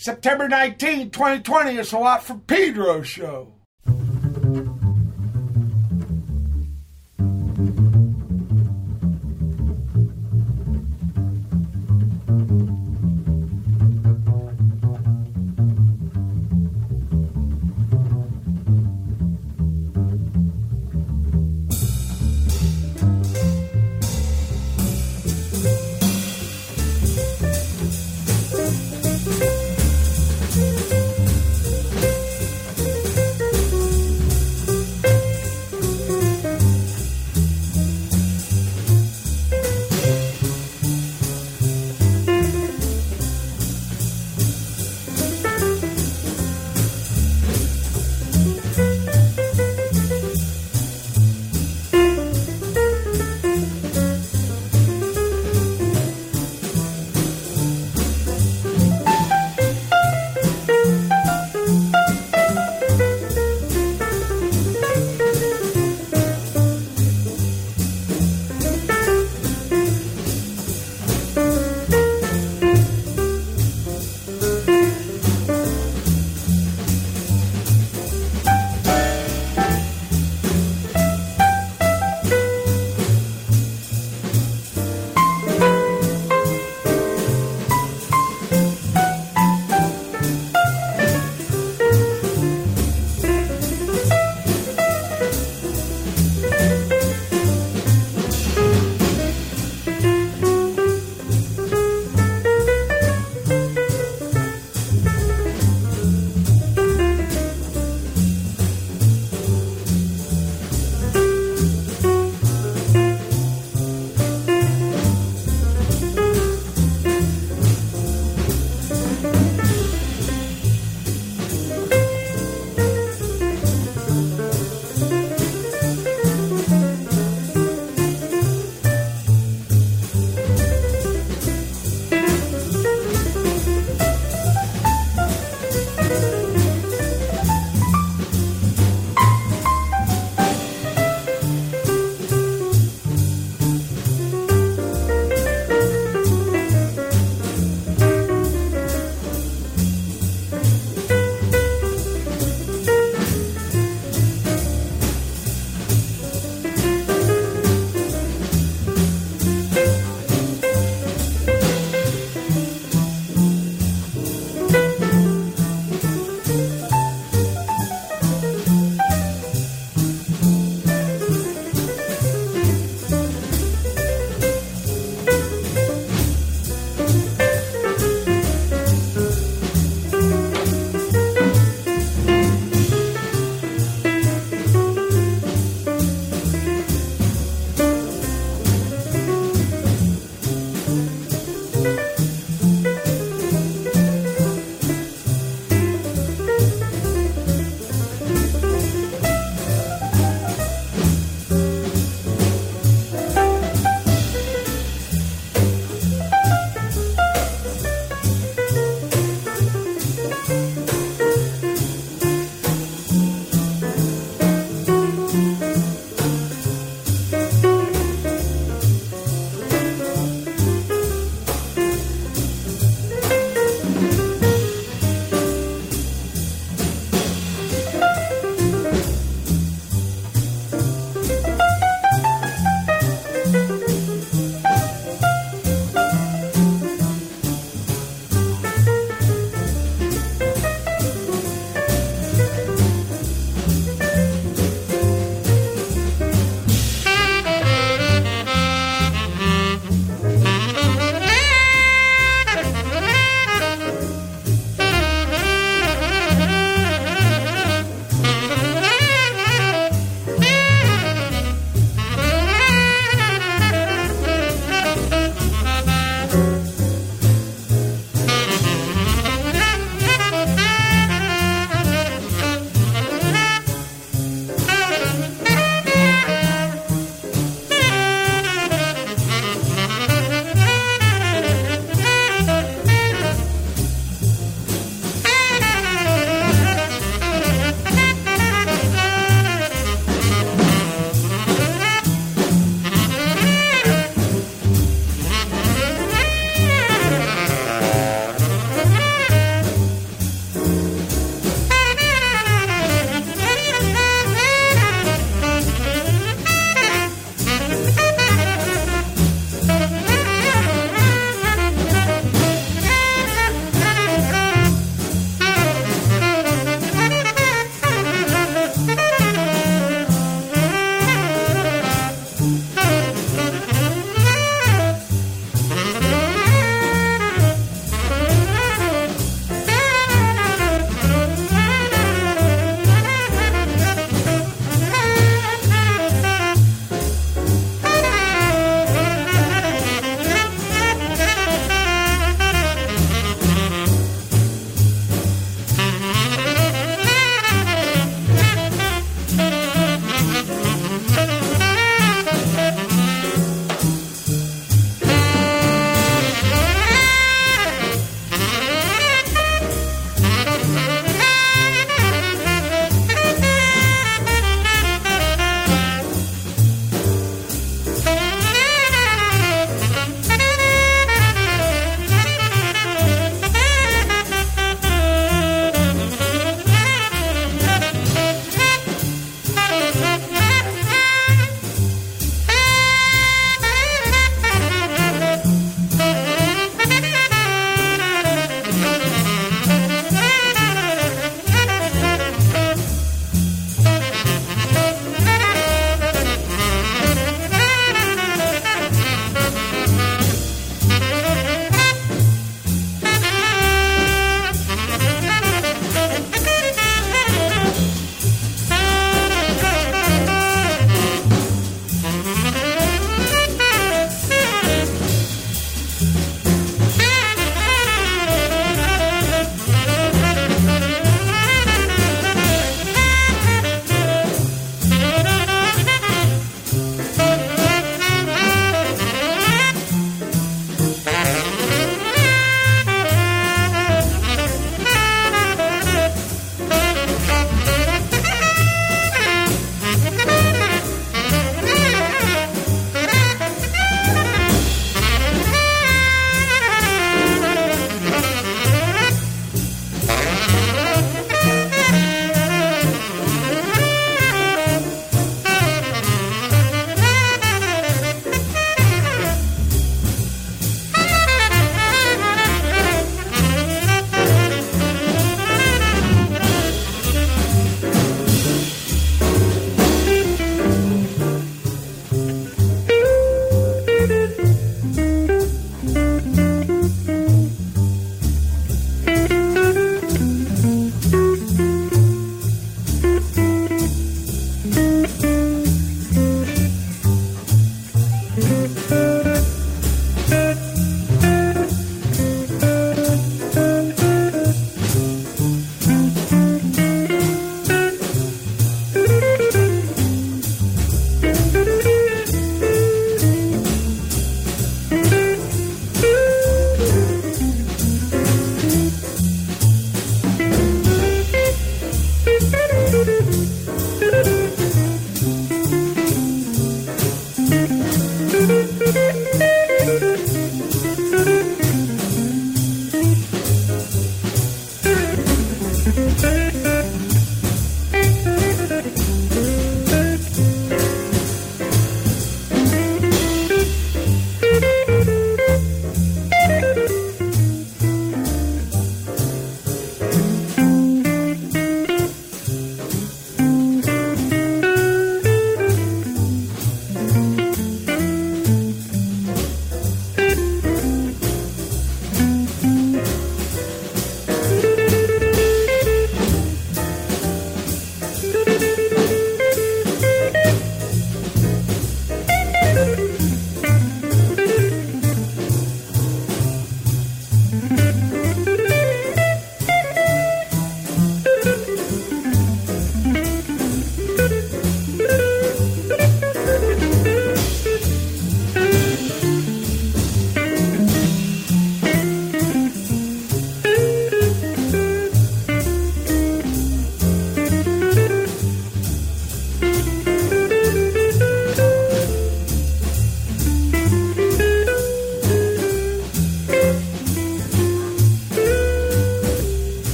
September 19, 2020, it's a lot for Pedro show.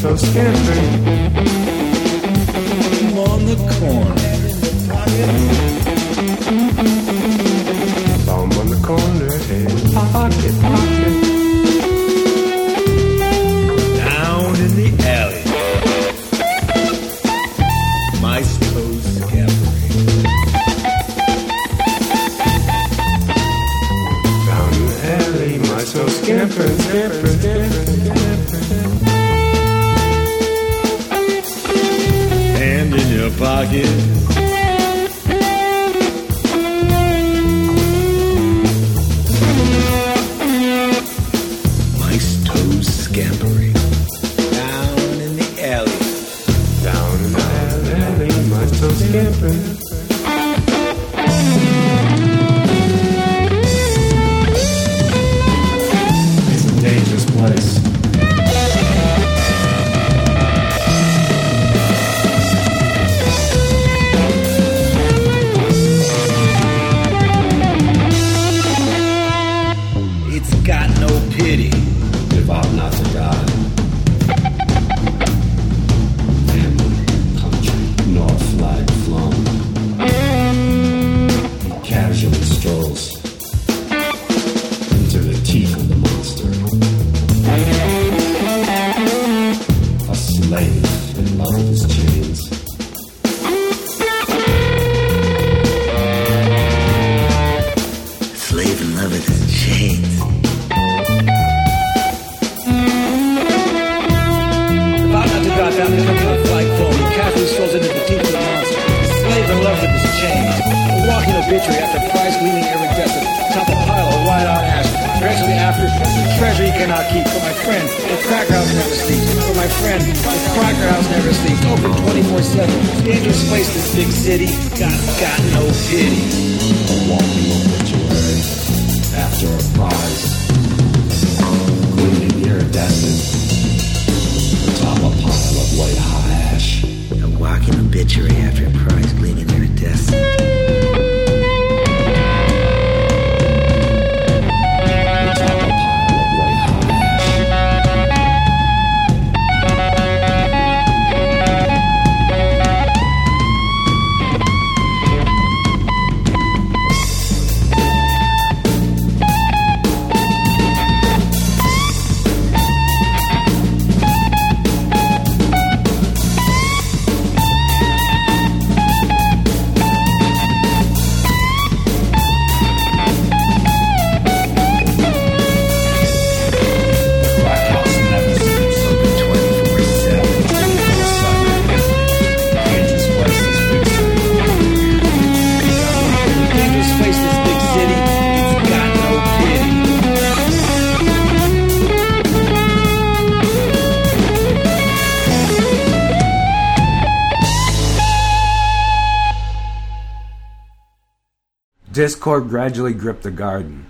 so scary. Discord gradually gripped the garden,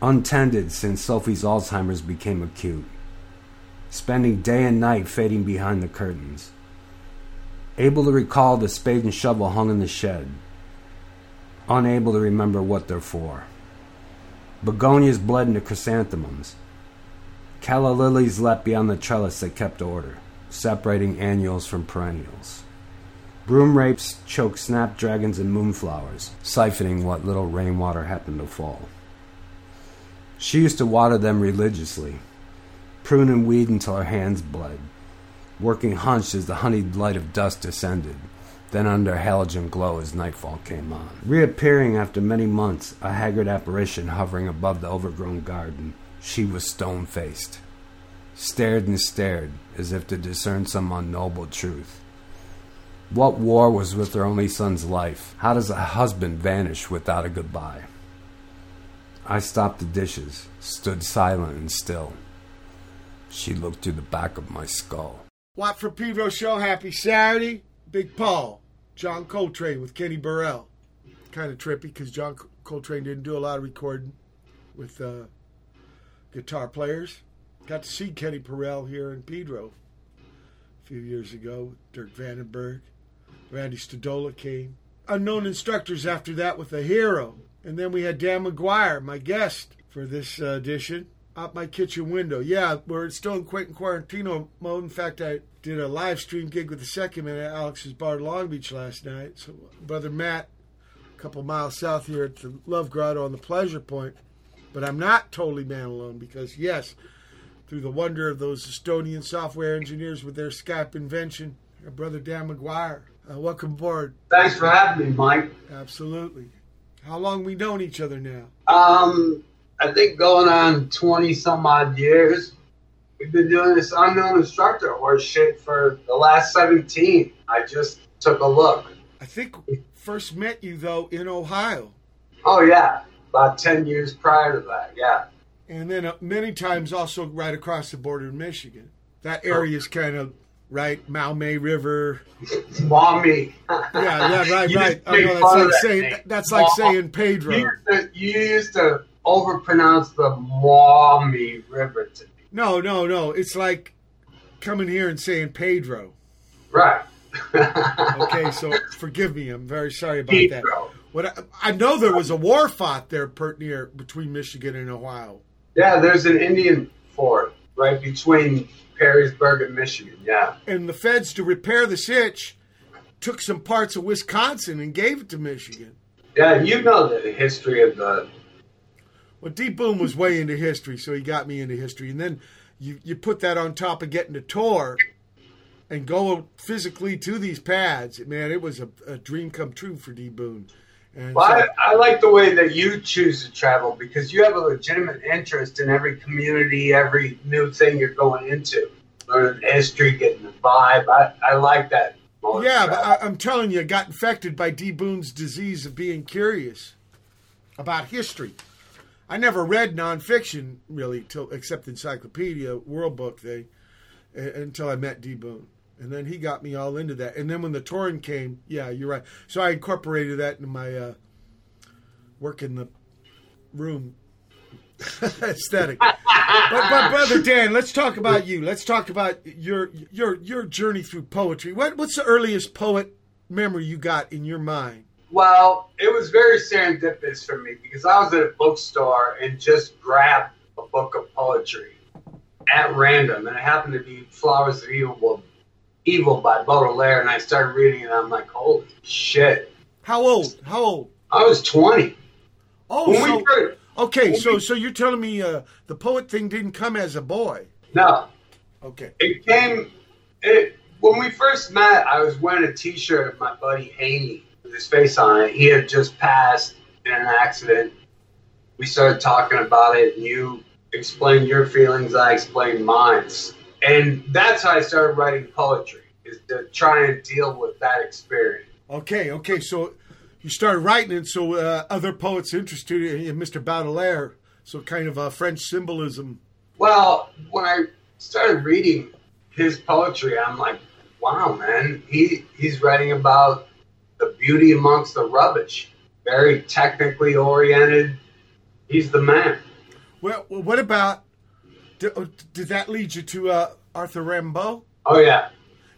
untended since Sophie's Alzheimer's became acute, spending day and night fading behind the curtains. Able to recall the spade and shovel hung in the shed, unable to remember what they're for. Begonias bled into chrysanthemums. Calla lilies leapt beyond the trellis that kept order, separating annuals from perennials. Broom rapes choked snapdragons and moonflowers, siphoning what little rainwater happened to fall. She used to water them religiously, prune and weed until her hands bled, working hunched as the honeyed light of dusk descended, then under halogen glow as nightfall came on. Reappearing after many months, a haggard apparition hovering above the overgrown garden, she was stone faced. Stared and stared, as if to discern some unknowable truth. What war was with her only son's life? How does a husband vanish without a goodbye? I stopped the dishes, stood silent and still. She looked through the back of my skull. Watt for Pedro show. Happy Saturday. Big Paul. John Coltrane with Kenny Burrell. Kind of trippy because John Coltrane didn't do a lot of recording with uh, guitar players. Got to see Kenny Burrell here in Pedro a few years ago. Dirk Vandenberg. Randy Stadola came. Unknown instructors after that with a hero. And then we had Dan McGuire, my guest for this uh, edition. out my kitchen window. Yeah, we're still in Quentin Quarantino mode. In fact, I did a live stream gig with the second man at Alex's Bar in Long Beach last night. So, brother Matt, a couple miles south here at the Love Grotto on the Pleasure Point. But I'm not totally man alone because, yes, through the wonder of those Estonian software engineers with their Skype invention, brother Dan McGuire. Uh, welcome aboard. Thanks for having me, Mike. Absolutely. How long we known each other now? Um, I think going on 20 some odd years. We've been doing this unknown instructor horse shit for the last 17. I just took a look. I think we first met you though in Ohio, Oh, yeah. About 10 years prior to that. Yeah. and then uh, many times also right across the border in Michigan. That area is kind of right, Maumee River. Maumee. Yeah, yeah, right, right. I know oh, that's like that saying name. that's like saying Pedro. You used, to, you used to overpronounce the Maumee River to me. No, no, no. It's like coming here and saying Pedro. Right. Okay, so forgive me. I'm very sorry about that. What I, I know there was a war fought there pert near between Michigan and Ohio. Yeah, there's an Indian fort right between Perrysburg and Michigan. Yeah. and the feds to repair the sitch took some parts of Wisconsin and gave it to Michigan. Yeah, you know the history of the. Well, D. Boon was way into history, so he got me into history. And then you, you put that on top of getting to tour and go physically to these pads. Man, it was a, a dream come true for D. Boon. And Well, so- I, I like the way that you choose to travel because you have a legitimate interest in every community, every new thing you're going into. Learning history, getting the vibe. I, I like that. yeah, but. I, I'm telling you, I got infected by D. Boon's disease of being curious about history. I never read nonfiction really, till except encyclopedia, World Book thing, uh, until I met D. Boon, and then he got me all into that. And then when the touring came, yeah, you're right. So I incorporated that into my uh, work in the room aesthetic. but, but brother Dan, let's talk about you. Let's talk about your your your journey through poetry. What what's the earliest poet memory you got in your mind? Well, it was very serendipitous for me because I was at a bookstore and just grabbed a book of poetry at random, and it happened to be Flowers of Evil, Evil by Baudelaire, and I started reading it. and I'm like, holy shit! How old? How old? I was 20 Oh, when so, we first. okay. So so you're telling me uh, the poet thing didn't come as a boy? No, Okay. it came. It when we first met, I was wearing a T-shirt of my buddy Haney with his face on it. He had just passed in an accident. We started talking about it, and you explained your feelings. I explained mine, and that's how I started writing poetry. Is to try and deal with that experience. Okay. Okay. So you started writing it, so uh, other poets interested in Mr. Baudelaire. So kind of a French symbolism. Well, when I started reading his poetry, I'm like, wow, man, he he's writing about the beauty amongst the rubbish. Very technically oriented. He's the man. Well, well, what about? Did, did that lead you to uh, Arthur Rimbaud? Oh yeah,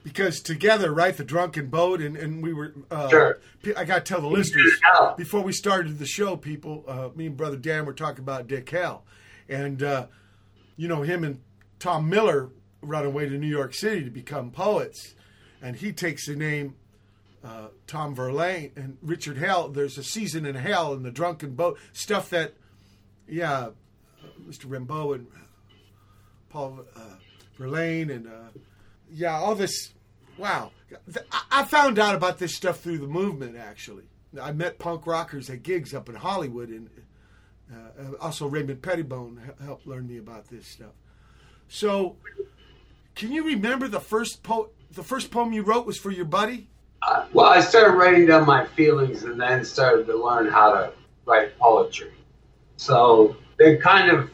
because together, right, the drunken boat, and, and we were. Uh, Sure. I got to tell the listeners before we started the show, people. Uh, me and brother Dan were talking about Dick Hell, and uh, you know him and Tom Miller run away to New York City to become poets, and he takes the name. Uh, Tom Verlaine and Richard Hell. There's a season in Hell and the Drunken Boat stuff that, yeah, uh, Mr. Rimbaud and Paul uh, Verlaine and uh, yeah, all this. Wow, I- found out about this stuff through the movement. Actually, I met punk rockers at gigs up in Hollywood, and uh, also Raymond Pettibon helped learn me about this stuff. So, can you remember the first po- the first poem you wrote was for your buddy? Uh, well, I started writing down my feelings, and then started to learn how to write poetry. So they kind of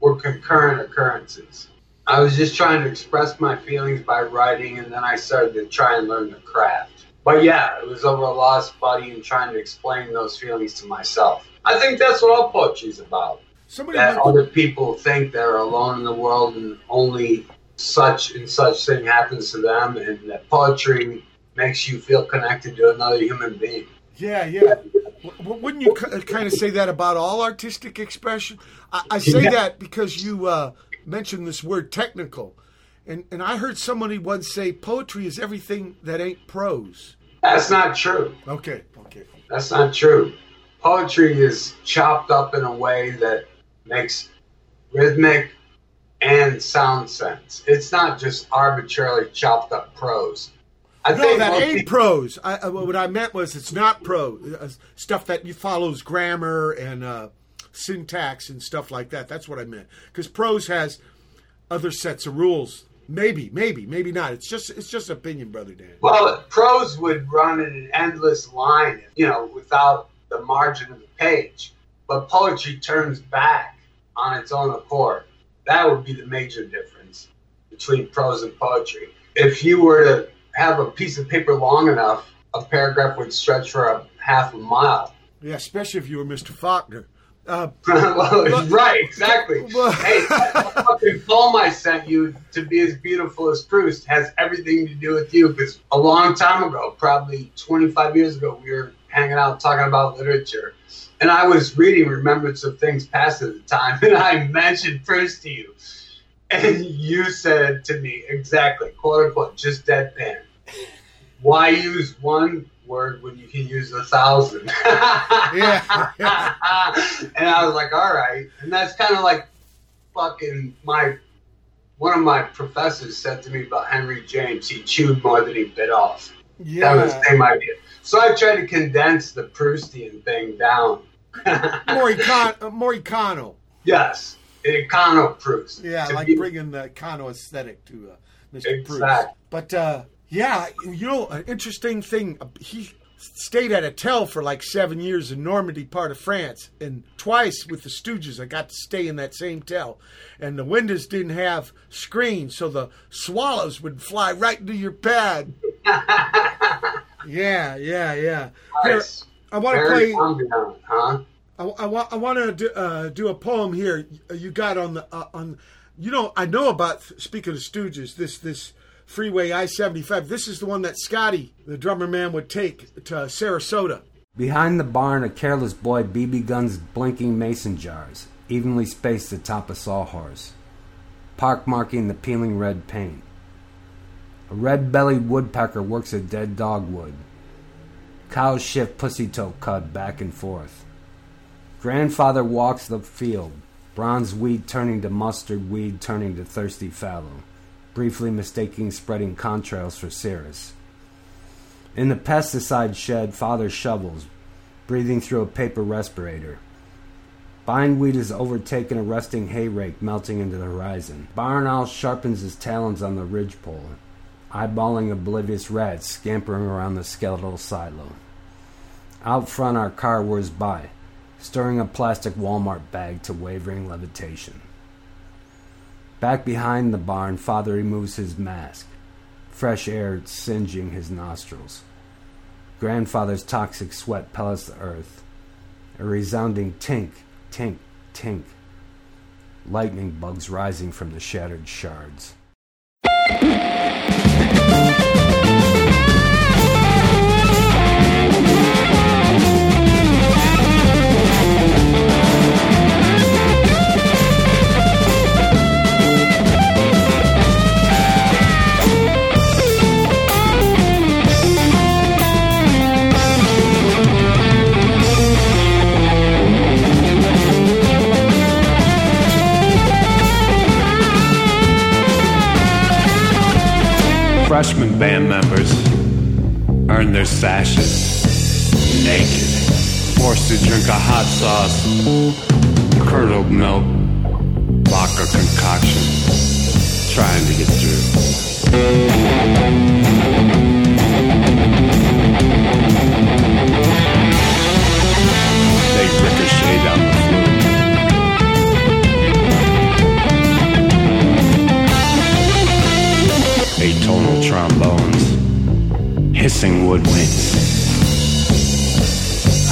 were concurrent occurrences. I was just trying to express my feelings by writing, and then I started to try and learn the craft. But yeah, it was over a lost buddy and trying to explain those feelings to myself. I think that's what all poetry is about. Somebody That other people think they're alone in the world and only such and such thing happens to them, and that poetry makes you feel connected to another human being. Yeah, yeah. Wouldn't you kind of say that about all artistic expression? I, I say Yeah. that because you uh, mentioned this word technical, and and I heard somebody once say poetry is everything that ain't prose. That's not true. Okay, okay. That's not true. Poetry is chopped up in a way that makes rhythmic and sound sense. It's not just arbitrarily chopped up prose. I No, that ain't people- prose. I, I, what I meant was it's not prose. Uh, stuff that follows grammar and uh, syntax and stuff like that. That's what I meant. Because prose has other sets of rules. Maybe, maybe, maybe not. It's just it's just opinion, brother Dan. Well, prose would run in an endless line, you know, without the margin of the page. But poetry turns back on its own accord. That would be the major difference between prose and poetry. If you were to have a piece of paper long enough, a paragraph would stretch for a half a mile. Yeah, especially if you were Mr. Faulkner. Uh, well, right, exactly. Well- hey, that fucking poem I sent you to be as beautiful as Proust has everything to do with you because a long time ago, probably 25 years ago, we were hanging out talking about literature. And I was reading Remembrance of Things Past at the time, and I mentioned Proust to you. And you said to me, exactly, quote unquote, just deadpan. Why use one word when you can use a thousand? Yeah. and I was like, all right. And that's kind of like fucking my one of my professors said to me about Henry James. He chewed more than he bit off. That was the yeah, same idea. So I tried to condense the Proustian thing down. Morricano, uh, Morricano. yes, econo Proust. Yeah, like be- bringing the Kano aesthetic to uh, Mr. Proust. But uh, yeah, you know, an interesting thing. uh, He stayed at a tel for like seven years in Normandy, part of France, and twice with the Stooges, I got to stay in that same tel. And the windows didn't have screens, so the swallows would fly right into your pad. yeah, yeah, yeah. Here, I want to play. ambient, huh? I, I, wa- I want to do, uh, do a poem here. You got on the uh, on. You know, I know about. Speaking of Stooges, this this freeway I seventy five. This is the one that Scotty, the drummer man, would take to Sarasota. Behind the barn, a careless boy BB guns blinking mason jars, evenly spaced atop a sawhorse, park marking the peeling red paint. A red bellied woodpecker works a dead dogwood. Cows shift pussy toe cud back and forth. Grandfather walks the field, bronze weed turning to mustard weed turning to thirsty fallow, briefly mistaking spreading contrails for cirrus. In the pesticide shed, father shovels, breathing through a paper respirator. Bindweed has overtaken a rusting hay rake melting into the horizon. Barn owl sharpens his talons on the ridgepole, eyeballing oblivious rats scampering around the skeletal silo. Out front, our car whirs by, stirring a plastic Walmart bag to wavering levitation. Back behind the barn, father removes his mask, fresh air singeing his nostrils. Grandfather's toxic sweat pellets the earth. A resounding tink, tink, tink. Lightning bugs rising from the shattered shards. Freshman band members earn their sashes naked, forced to drink a hot sauce, curdled milk, vodka concoction, trying to get through. Hissing woodwinds.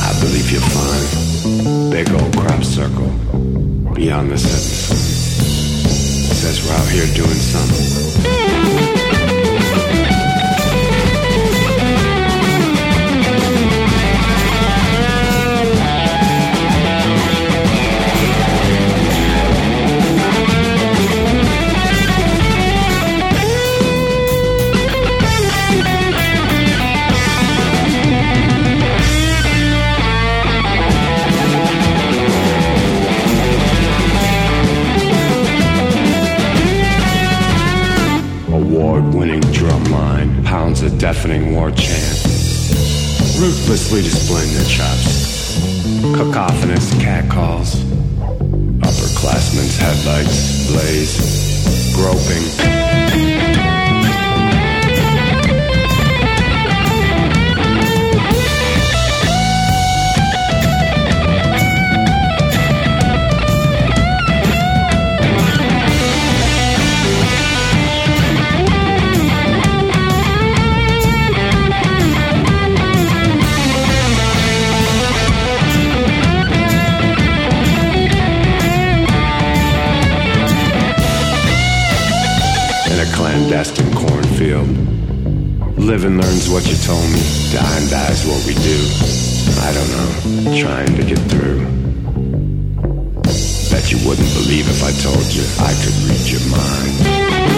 I believe you'll find big old crop circle beyond the sun. Says we're out here doing something. deafening war chant, ruthlessly displaying their chops, cacophonous catcalls, upperclassmen's headlights blaze, groping. living learns what you told me. Dying dies what we do. I don't know. Trying to get through. Bet you wouldn't believe if I told you I could read your mind.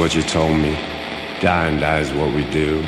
what you told me. Dying, that is what we do.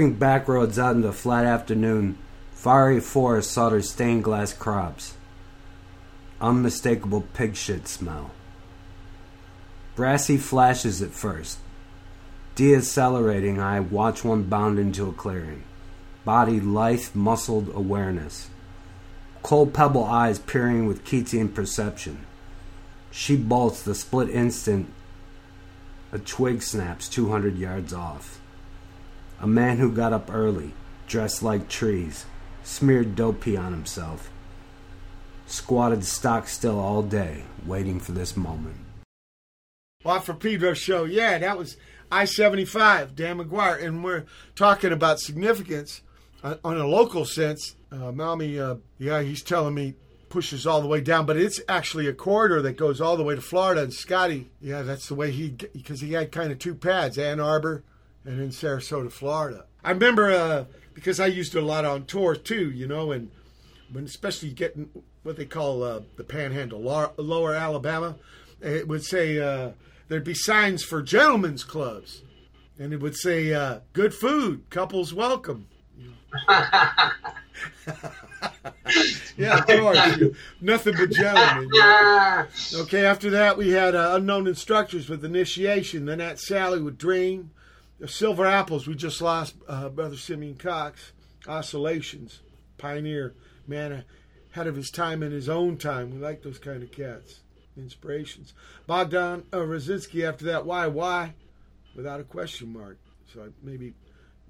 Driving back roads out into the flat afternoon, fiery forest sought her stained glass crops. Unmistakable pig shit smell. Brassy flashes at first. Deaccelerating, I watch one bound into a clearing. Body lithe, muscled awareness. Cold pebble eyes peering with Keatsian perception. She bolts the split instant. A twig snaps 200 yards off. A man who got up early, dressed like trees, smeared dope pee on himself, squatted stock still all day, waiting for this moment. Watt for Pedro show. Yeah, that was I 75, Dan McGuire. And we're talking about significance uh, on a local sense. Uh, Malmy, uh, yeah, he's telling me pushes all the way down, but it's actually a corridor that goes all the way to Florida. And Scotty, yeah, that's the way he, because he had kind of two pads, Ann Arbor and in Sarasota, Florida. I remember uh, because I used it a lot on tour too, you know, and when especially getting what they call uh, the Panhandle, lower, lower Alabama, it would say uh, there'd be signs for gentlemen's clubs, and it would say uh, "Good food, couples welcome." yeah, of course. you- Nothing but gentlemen. Okay, after that, we had uh, unknown instructors with initiation. Then Aunt Sally with Dream. Silver Apples, we just lost uh, Brother Simeon Coxe. Oscillations, Pioneer man ahead of his time in his own time. We like those kind of cats. Inspirations. Bogdan uh, Raczynski after that. Why? Why? Without a question mark. So I maybe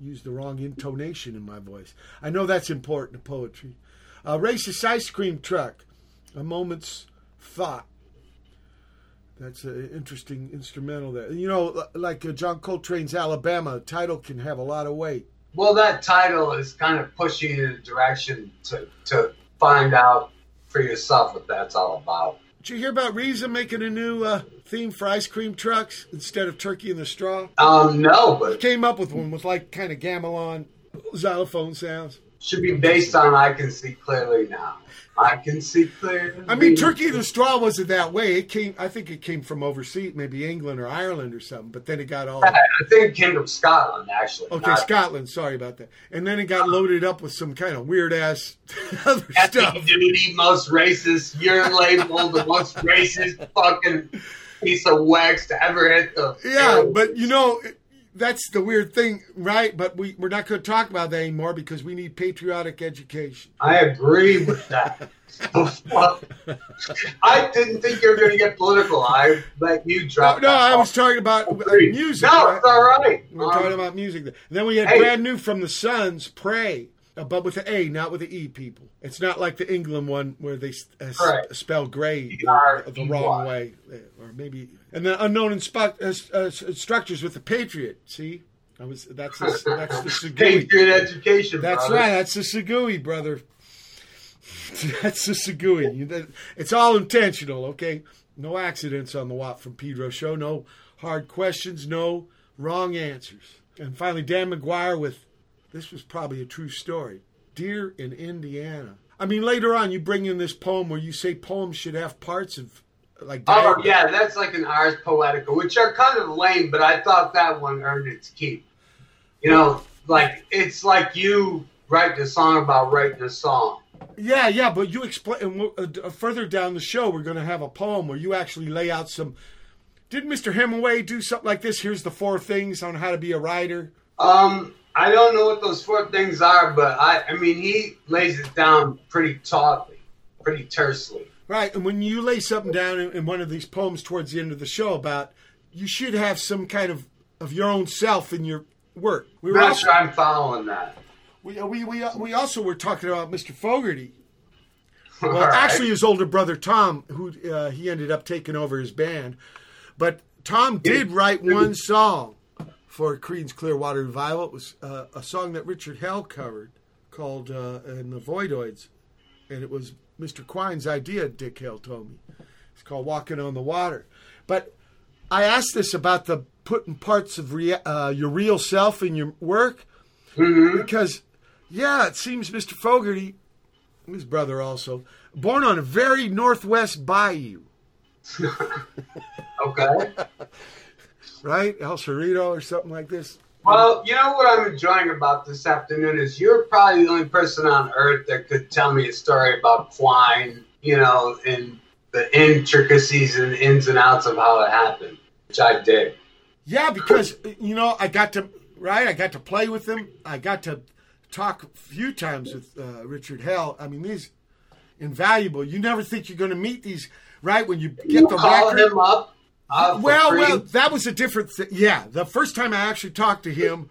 used the wrong intonation in my voice. I know that's important to poetry. Uh, racist ice cream truck. A moment's thought. That's an interesting instrumental there. You know, like uh, John Coltrane's Alabama title can have a lot of weight. Well, that title is kind of pushing you in a direction to to find out for yourself what that's all about. Did you hear about RZA making a new uh, theme for ice cream trucks instead of Turkey in the Straw? Um, no, but Came up with one with like kind of gamelan xylophone sounds. should be based on I can see clearly now. I can see clearly. I mean, Turkey the Straw wasn't that way. It came, I think it came from overseas, maybe England or Ireland or something. But then it got all I think it came from Scotland actually. okay, not- Scotland. Sorry about that. And then it got loaded up with some kind of weird ass other stuff. duty, most racist, you're labeled the most racist fucking piece of wax to ever hit the. Yeah, but you know, that's the weird thing, right? But we, we're not going to talk about that anymore because we need patriotic education. I agree with that. I didn't think you were going to get political. I let you No, drop. no, that I was talking about Agreed. music. No, right? it's all right. We're Um, talking about music. Then we had hey. brand new from the Suuns, "Pray," but with the A, not with the E. People, it's not like the England one where they uh, spell "gray" the, the wrong way, Uh, or maybe and the unknown inspe- uh, uh, s- instructors with the Patriot. See, I was that's the, that's the segue. Patriot education. That's brother. right. That's the segue, brother. That's the segue. It's all intentional, okay? No accidents on the Watt from Pedro show. No hard questions. No wrong answers. And finally, Dan McGuire with this was probably a true story. Deer in Indiana. I mean, later on, you bring in this poem where you say poems should have parts of like. Oh yeah, that's like an Ars Poetica, which are kind of lame, but I thought that one earned its keep. You know, like it's like you write the song about writing a song. Yeah, yeah, but you explain uh, uh, further down the show. We're going to have a poem where you actually lay out some. Did Mr. Hemingway do something like this? Here's the four things on how to be a writer. Um, I don't know what those four things are, but I, I mean, he lays it down pretty tautly, pretty tersely. Right, and when you lay something down in, in one of these poems towards the end of the show about, you should have some kind of of your own self in your work. We were not also, sure I'm following that. we, uh, we, we, we also were talking about Mr. Fogerty. Well, right. actually, his older brother Tom, who uh, he ended up taking over his band, but Tom did write one song for Creedence Clearwater Revival. It was uh, a song that Richard Hell covered called uh, "In the Voidoids," and it was Mr. Quine's idea. Dick Hale told me it's called "Walking on the Water." But I asked this about the putting parts of rea- uh, your real self in your work because, yeah, it seems Mr. Fogerty, his brother also, born on a very northwest bayou, Okay. right? El Cerrito or something like this. Well, you know what I'm enjoying about this afternoon is you're probably the only person on earth that could tell me a story about Quine, you know, and the intricacies and ins and outs of how it happened, which I did. Yeah, because you know I got to right. I got to play with him. I got to talk a few times with uh, Richard Hell. I mean, these invaluable. You never think you're going to meet these right when you get You the call record. him up. Well, well, that was a different thing. Yeah, the first time I actually talked to him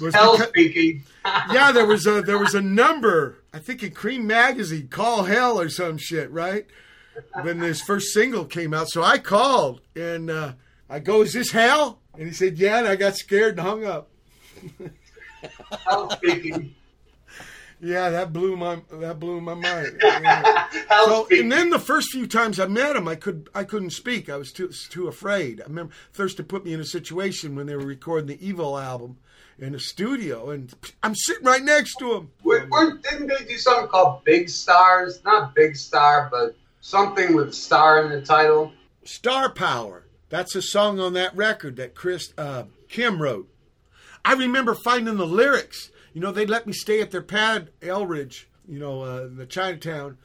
was Hell because, speaking. yeah, there was a there was a number. I think in Creem Magazine, "Call Hell" or some shit, right? When this first single came out, so I called and uh, I go, "Is this Hell?" And he said, "Yeah," and I got scared and hung up. Hell speaking. Yeah, that blew my that blew my mind. Yeah. So, and then the first few times I met him, I could I couldn't speak. I was too too afraid. I remember Thurston put me in a situation when they were recording the EVOL album in a studio, and I'm sitting right next to him. Were- were- didn't they do something called Big Stars? Not Big Star, but something with star in the title. Star Power. That's a song on that record that Chris uh, Kim wrote. I remember finding the lyrics. You know, they'd let me stay at their pad, Eldridge. You know, uh, the Chinatown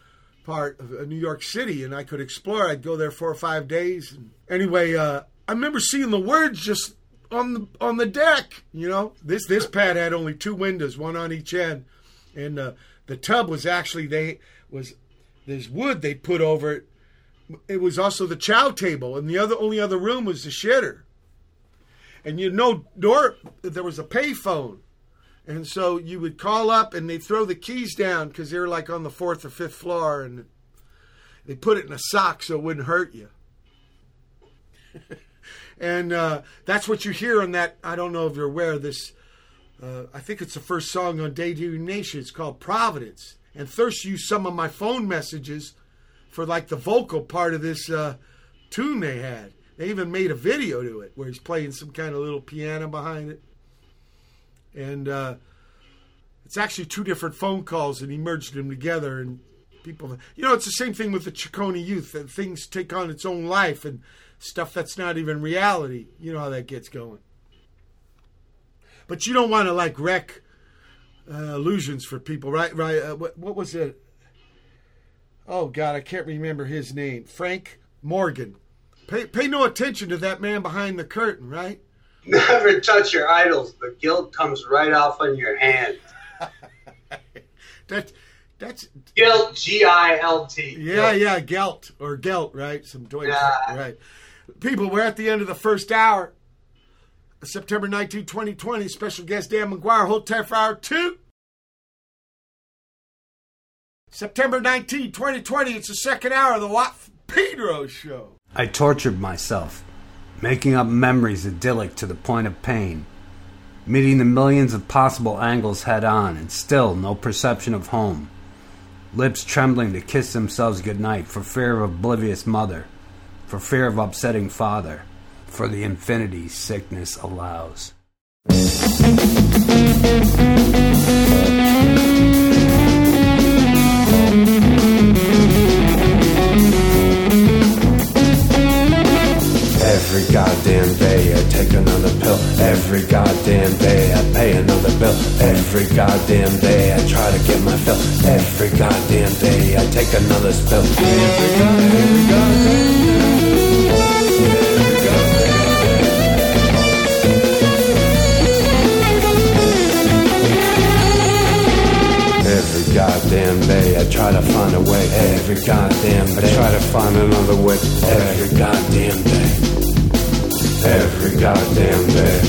part of uh, New York City, and I could explore. I'd go there four or five days. And anyway, uh, I remember seeing the words just on the on the deck. You know, this this pad had only two windows, one on each end, and uh, the tub was actually they was there's wood they put over it. It was also the chow table, and the other only other room was the shitter. And you know, door there was a payphone, and so you would call up, and they would throw the keys down because they were like on the fourth or fifth floor, and they put it in a sock so it wouldn't hurt you. and uh, that's what you hear on that. I don't know if you're aware of this. Uh, I think it's the first song on Daydream Nation. It's called Providence. And Thirst used some of my phone messages for like the vocal part of this uh, tune they had. They even made a video to it where he's playing some kind of little piano behind it. And uh, it's actually two different phone calls, and he merged them together. And people, you know, it's the same thing with the Ciccone Youth. That things take on its own life and stuff that's not even reality. You know how that gets going. But you don't want to like wreck uh, illusions for people, right? Right? Uh, what, what was it? Oh God, I can't remember his name. Frank Morgan. Pay pay no attention to that man behind the curtain, right? Never touch your idols. The gilt comes right off on your hand. That that's Gilt, G I L T. yeah, yeah, Gelt or Gelt, right? Some Deutsch, Yeah. right? People, we're at the end of the first hour. September 19, 2020. Special guest Dan McGuire. Hold tight for hour two. September 19, 2020. It's the second hour of the Watt Pedro Show. I tortured myself, making up memories idyllic to the point of pain, meeting the millions of possible angles head on, and still no perception of home. Lips trembling to kiss themselves goodnight for fear of oblivious mother, for fear of upsetting father, for the infinity sickness allows. Every goddamn day I take another pill. Every goddamn day I pay another bill. Every goddamn day I try to get my fill. Every goddamn day I take another spill. Every god, every goddamn goddamn day I try to find a way. Every goddamn day I try to find another way. Every goddamn day. Every goddamn day.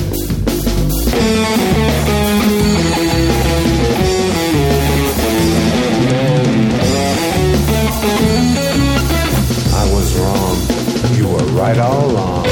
I was wrong. You were right all along.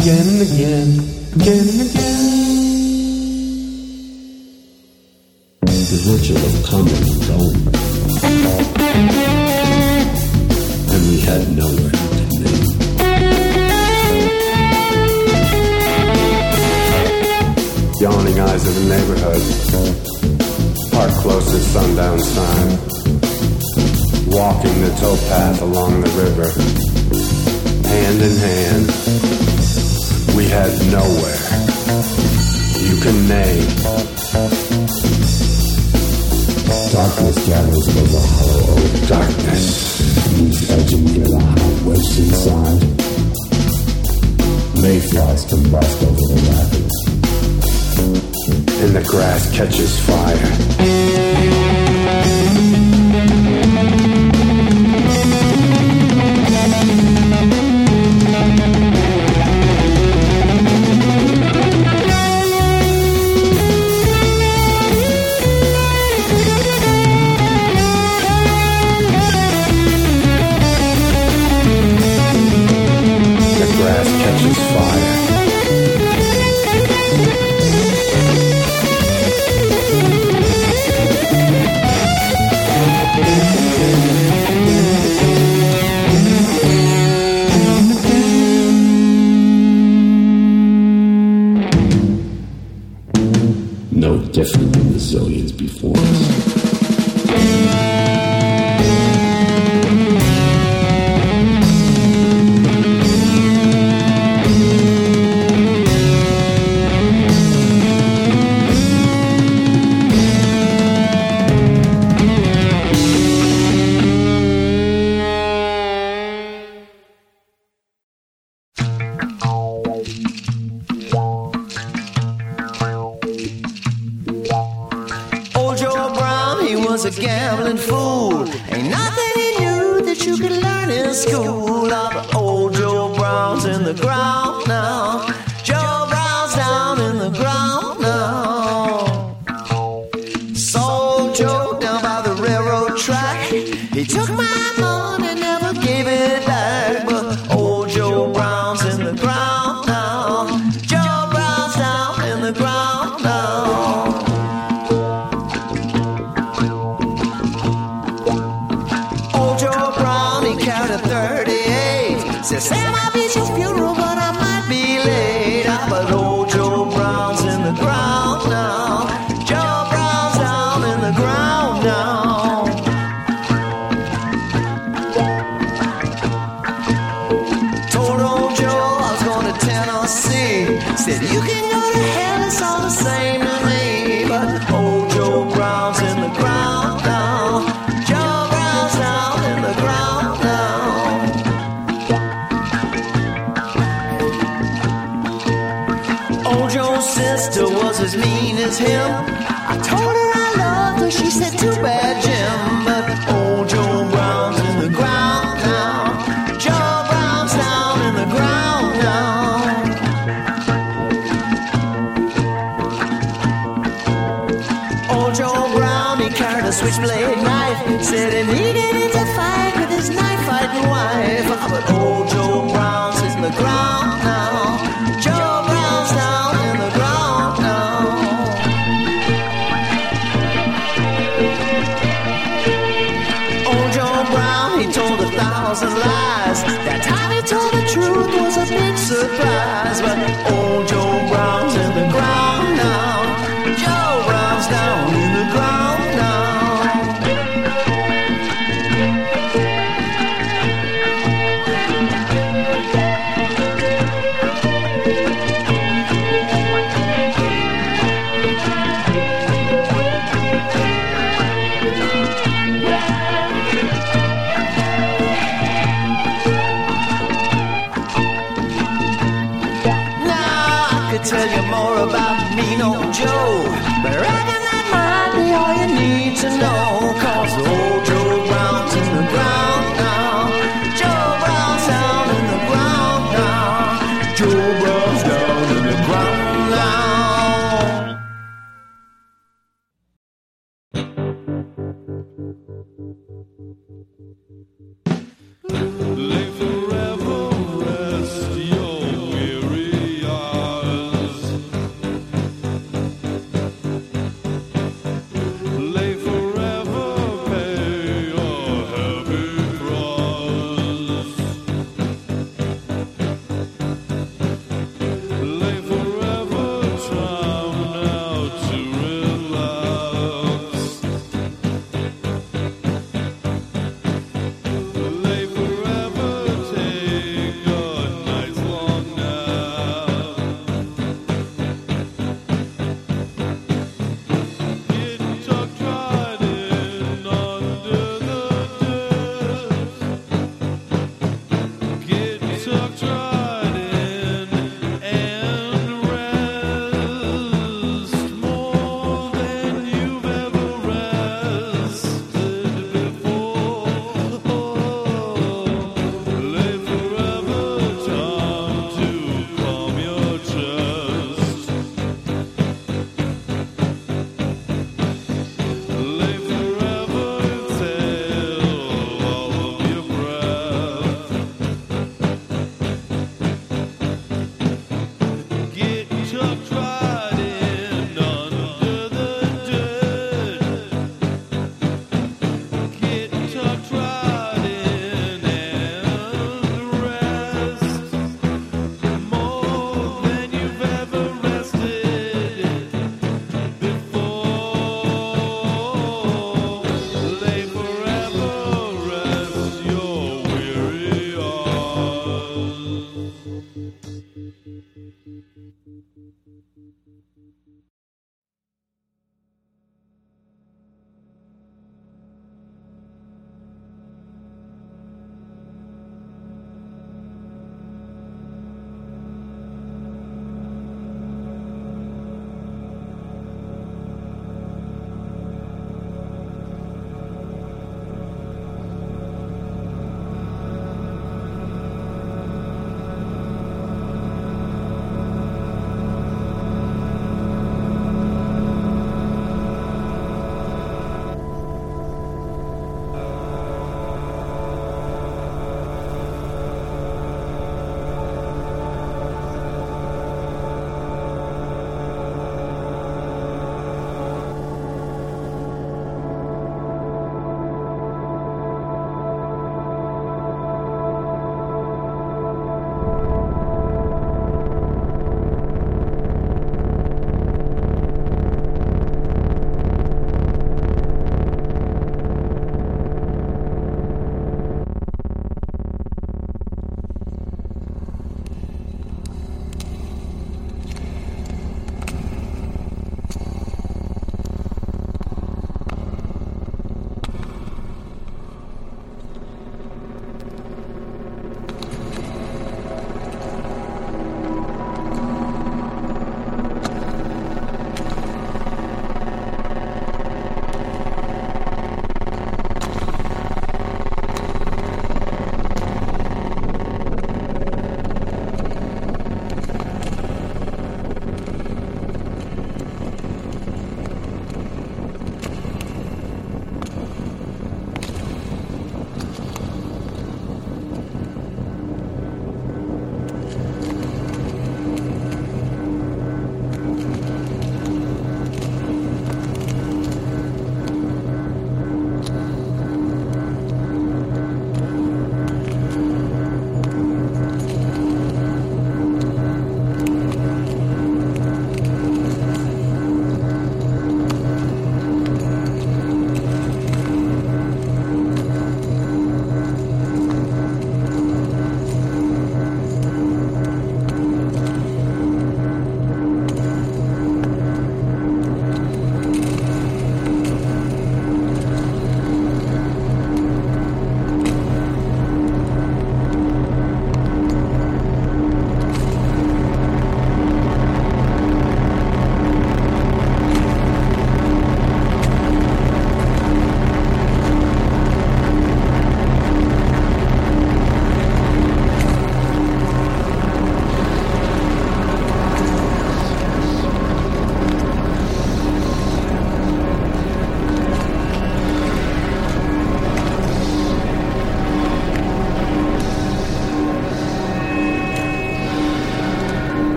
Again, and again, again and again. The ritual of coming and going. And we had nowhere to name. Yawning eyes of the neighborhood. Park close at sundown sign. Walking the towpath along the river. Hand in hand. We had nowhere. You can name. Darkness gathers over the hollow oak. Darkness. Leaves edging near the hot west inside. Mayflies combust over the rapids. and the grass catches fire.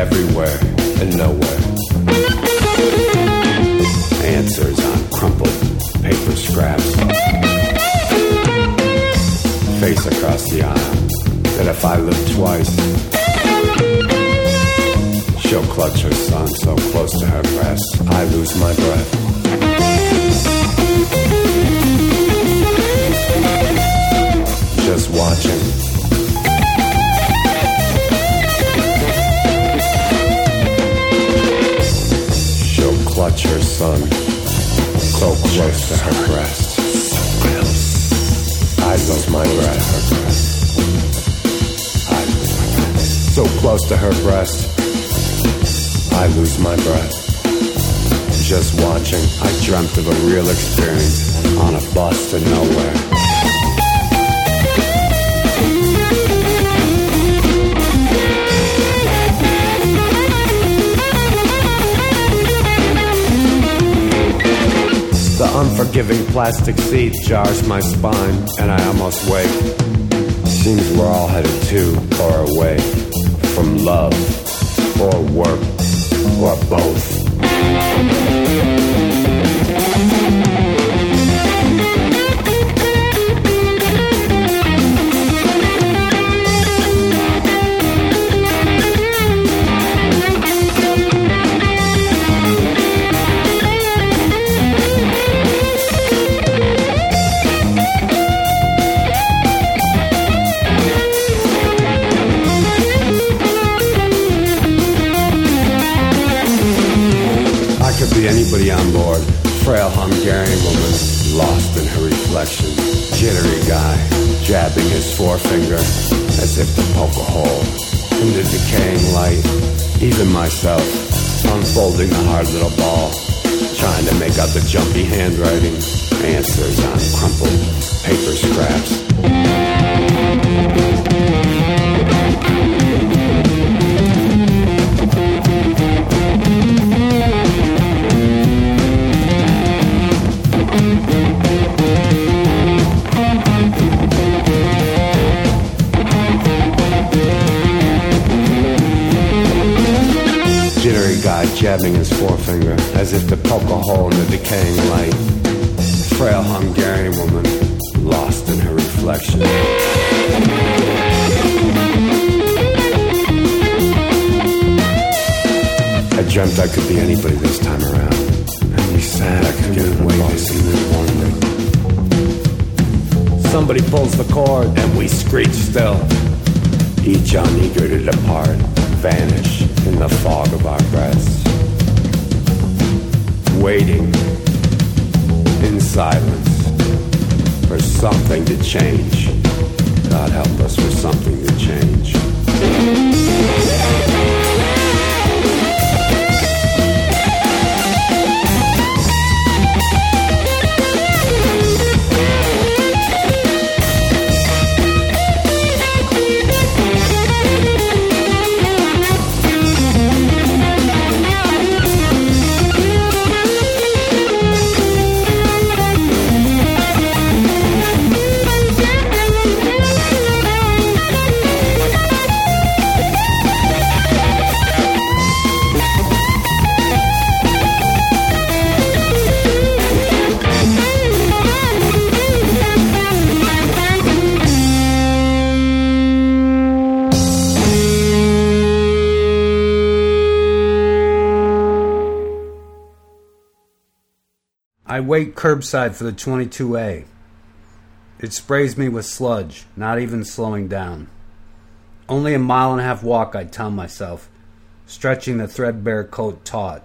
Everywhere and nowhere. Answers on crumpled paper scraps. Face across the aisle. That if I live twice, she'll clutch her son so close to her breast, I lose my breath. So close to her breast. I lose my breath. I. So close to her breast. I lose my breath. Just watching, I dreamt of a real experience on a bus to nowhere. The unforgiving plastic seat jars my spine, and I almost wake. Seems we're all headed too far away from love or work or both. Could on board. Frail Hungarian woman, lost in her reflection. Jittery guy, jabbing his forefinger as if to poke a hole in the decaying light. Even myself, unfolding a hard little ball, trying to make out the jumpy handwriting. Answers on crumpled paper scraps. Jabbing his forefinger as if to poke a hole in the decaying light. Frail Hungarian woman, lost in her reflection. I dreamt I could be anybody this time around. And we sat, I could get waves and then wondered. Somebody pulls the cord and we screech still. Each uneager to depart, vanish in the fog of our breaths. Waiting in silence for something to change. God help us for something to change. Curbside for the 22A. It sprays me with sludge, not even slowing down. Only a mile and a half walk, I tell myself, stretching the threadbare coat taut.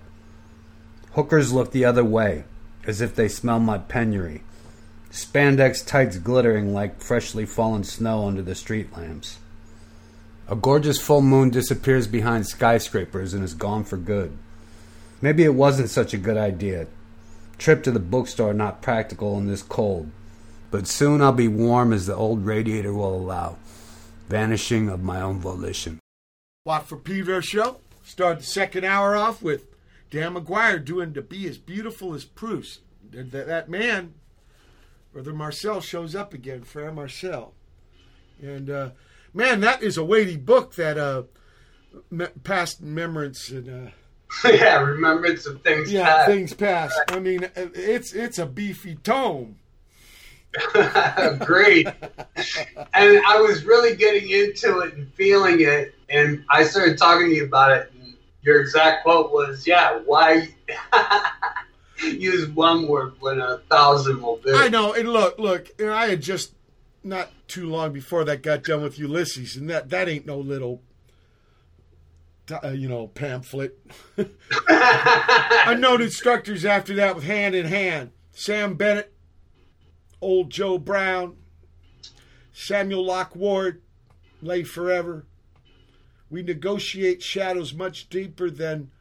Hookers look the other way, as if they smell my penury. Spandex tights glittering like freshly fallen snow under the street lamps. A gorgeous full moon disappears behind skyscrapers and is gone for good. Maybe it wasn't such a good idea. Trip to the bookstore not practical in this cold. But soon I'll be warm as the old radiator will allow, vanishing of my own volition. Watt from Pedro show. Start the second hour off with Dan McGuire doing To Be As Beautiful as Proust. That, that, that man, Brother Marcel, shows up again, Frere Marcel. And, uh, man, that is a weighty book that uh, me- past remembrance and uh, yeah, remembrance of things yeah, past. things past. I mean, it's it's a beefy tome. Great. and I was really getting into it and feeling it, and I started talking to you about it. And your exact quote was, "Yeah, why use one word when a thousand will do?" I know. And look, look, and I had just not too long before that got done with Ulysses, and that that ain't no little, uh, you know, pamphlet. Unknown instructors after that with hand in hand. Samm Bennett, old Joe Brown, Samuel Locke Ward, lay forever. We negotiate shadows much deeper than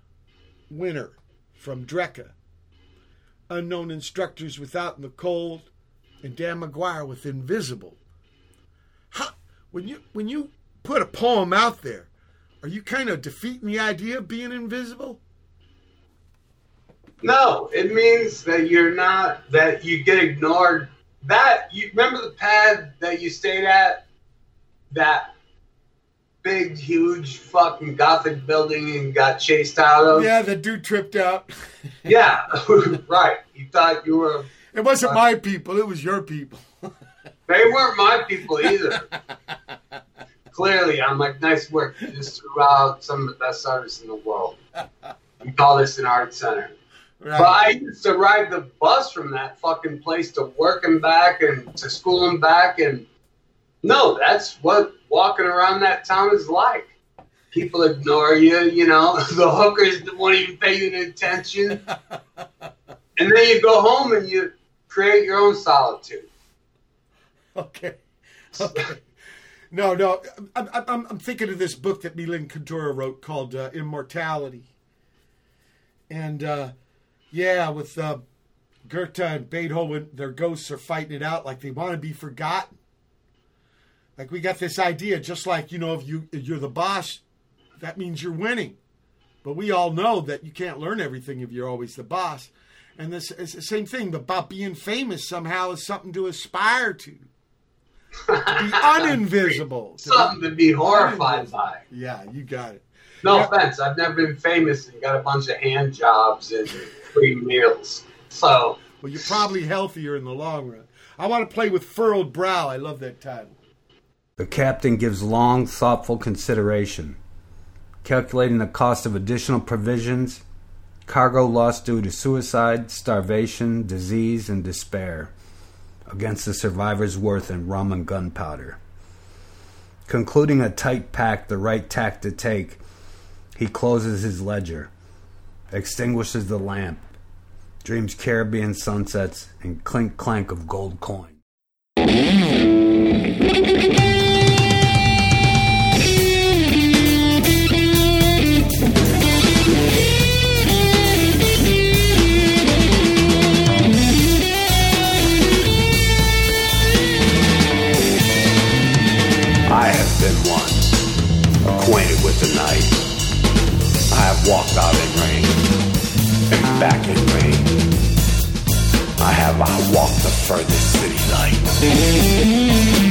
winter from Drekka. Unknown instructors without in the cold, and Dan McGuire with Invisible. When you when you put a poem out there, are you kind of defeating the idea of being invisible? No, it means that you're not that you get ignored. That you remember the pad that you stayed at, that big, huge, fucking gothic building and got chased out of. Yeah, the dude tripped out. Yeah, right. You thought you were. It wasn't my people; it was your people. They weren't my people either. Clearly, I'm like, nice work. You just threw out some of the best artists in the world. We call this an art center. Right. But I used to ride the bus from that fucking place to work and back and to school and back. And no, that's what walking around that town is like. People ignore you, you know, the hookers won't even pay you any attention. And then you go home and you create your own solitude. Okay. Okay. No, no. I'm, I'm, I'm thinking of this book that Milan Kundera wrote called uh, Immortality. And, uh, yeah, with uh, Goethe and Beethoven, their ghosts are fighting it out like they want to be forgotten. Like we got this idea, just like, you know, if you, if you're the boss, that means you're winning. But we all know that you can't learn everything if you're always the boss. And this it's the same thing about being famous somehow is something to aspire to to be uninvisible. Something to be horrified by. Yeah, you got it. No Yeah. offense, I've never been famous and got a bunch of hand jobs and free meals. So, Well, you're probably healthier in the long run. I want to play with furrowed brow. I love that title. The captain gives long, thoughtful consideration, calculating the cost of additional provisions, cargo lost due to suicide, starvation, disease, and despair, against the survivor's worth in rum and gunpowder. Concluding a tight pack, the right tack to take, he closes his ledger, extinguishes the lamp, dreams Caribbean sunsets and clink clank of gold coin. I have walked out in rain and back in rain. I have I walked the furthest city light.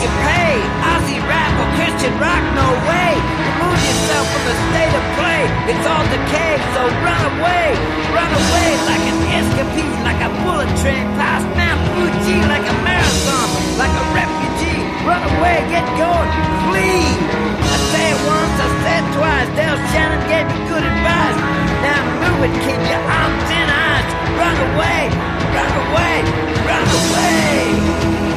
You pay. Aussie rap or Christian rock, no way. Remove yourself from the state of play. It's all decay, so run away, run away like an escapade, like a bullet train past Mount Fuji, like a marathon, like a refugee. Run away, get going, flee. I say it once, I said twice. Del Shannon gave me good advice. Now move it, keep your arms in eyes. Run away, run away, run away.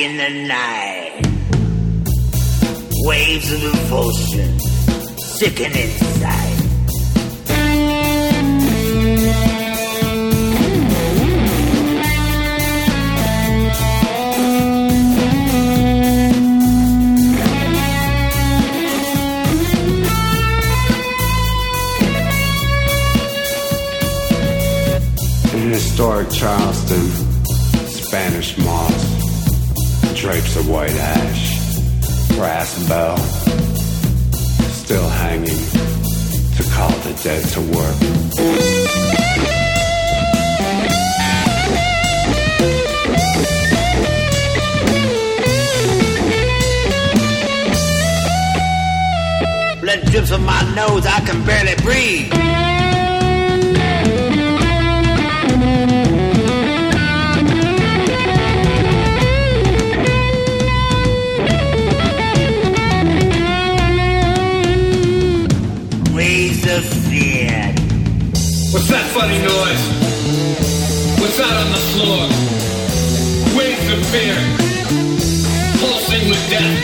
Attacking the night. Waves of revulsion sickening sight. In historic Charleston, Spanish moss drapes of white ash, brass bell still hanging to call the dead to work. Blood drips from my nose, I can barely breathe. Of fear. What's that funny noise? What's that on the floor? Waves of fear, pulsing with death.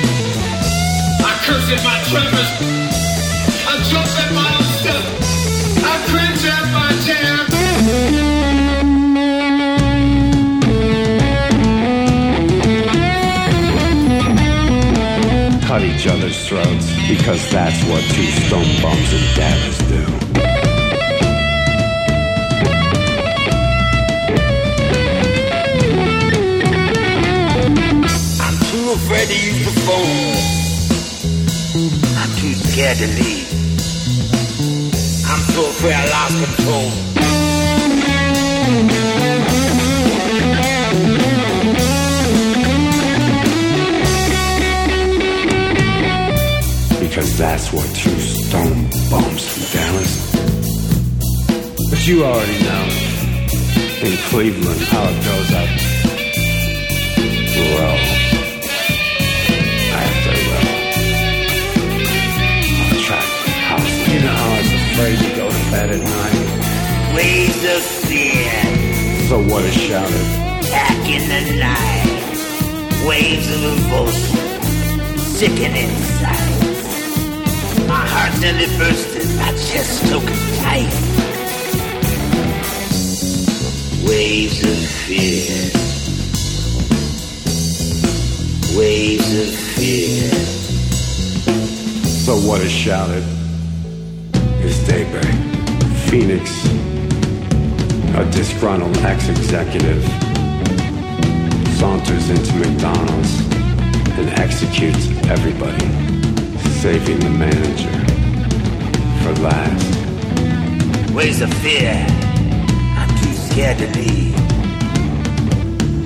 I curse at my tremors. I jump at my own step. I cringe at my jam. Cut each other's throats because that's what two stone bums and daggers do. I'm too afraid to use the phone. I'm too scared to leave. I'm so afraid I lost control. Because that's what two stone bombs from Dallas. But you already know. In Cleveland, how it goes up. Row. After row. On track house. You know how I was afraid to go to bed at night. Waves of fear, So what what is shouted? back in the night. Waves of revulsion, sickening sight. Nearly bursted, my chest choking tight. Waves of fear, waves of fear. So what is shouted is daybreak. Phoenix, a disgruntled ex-executive, saunters into McDonald's and executes everybody, saving the manager for last. Waves of fear, I'm too scared to leave.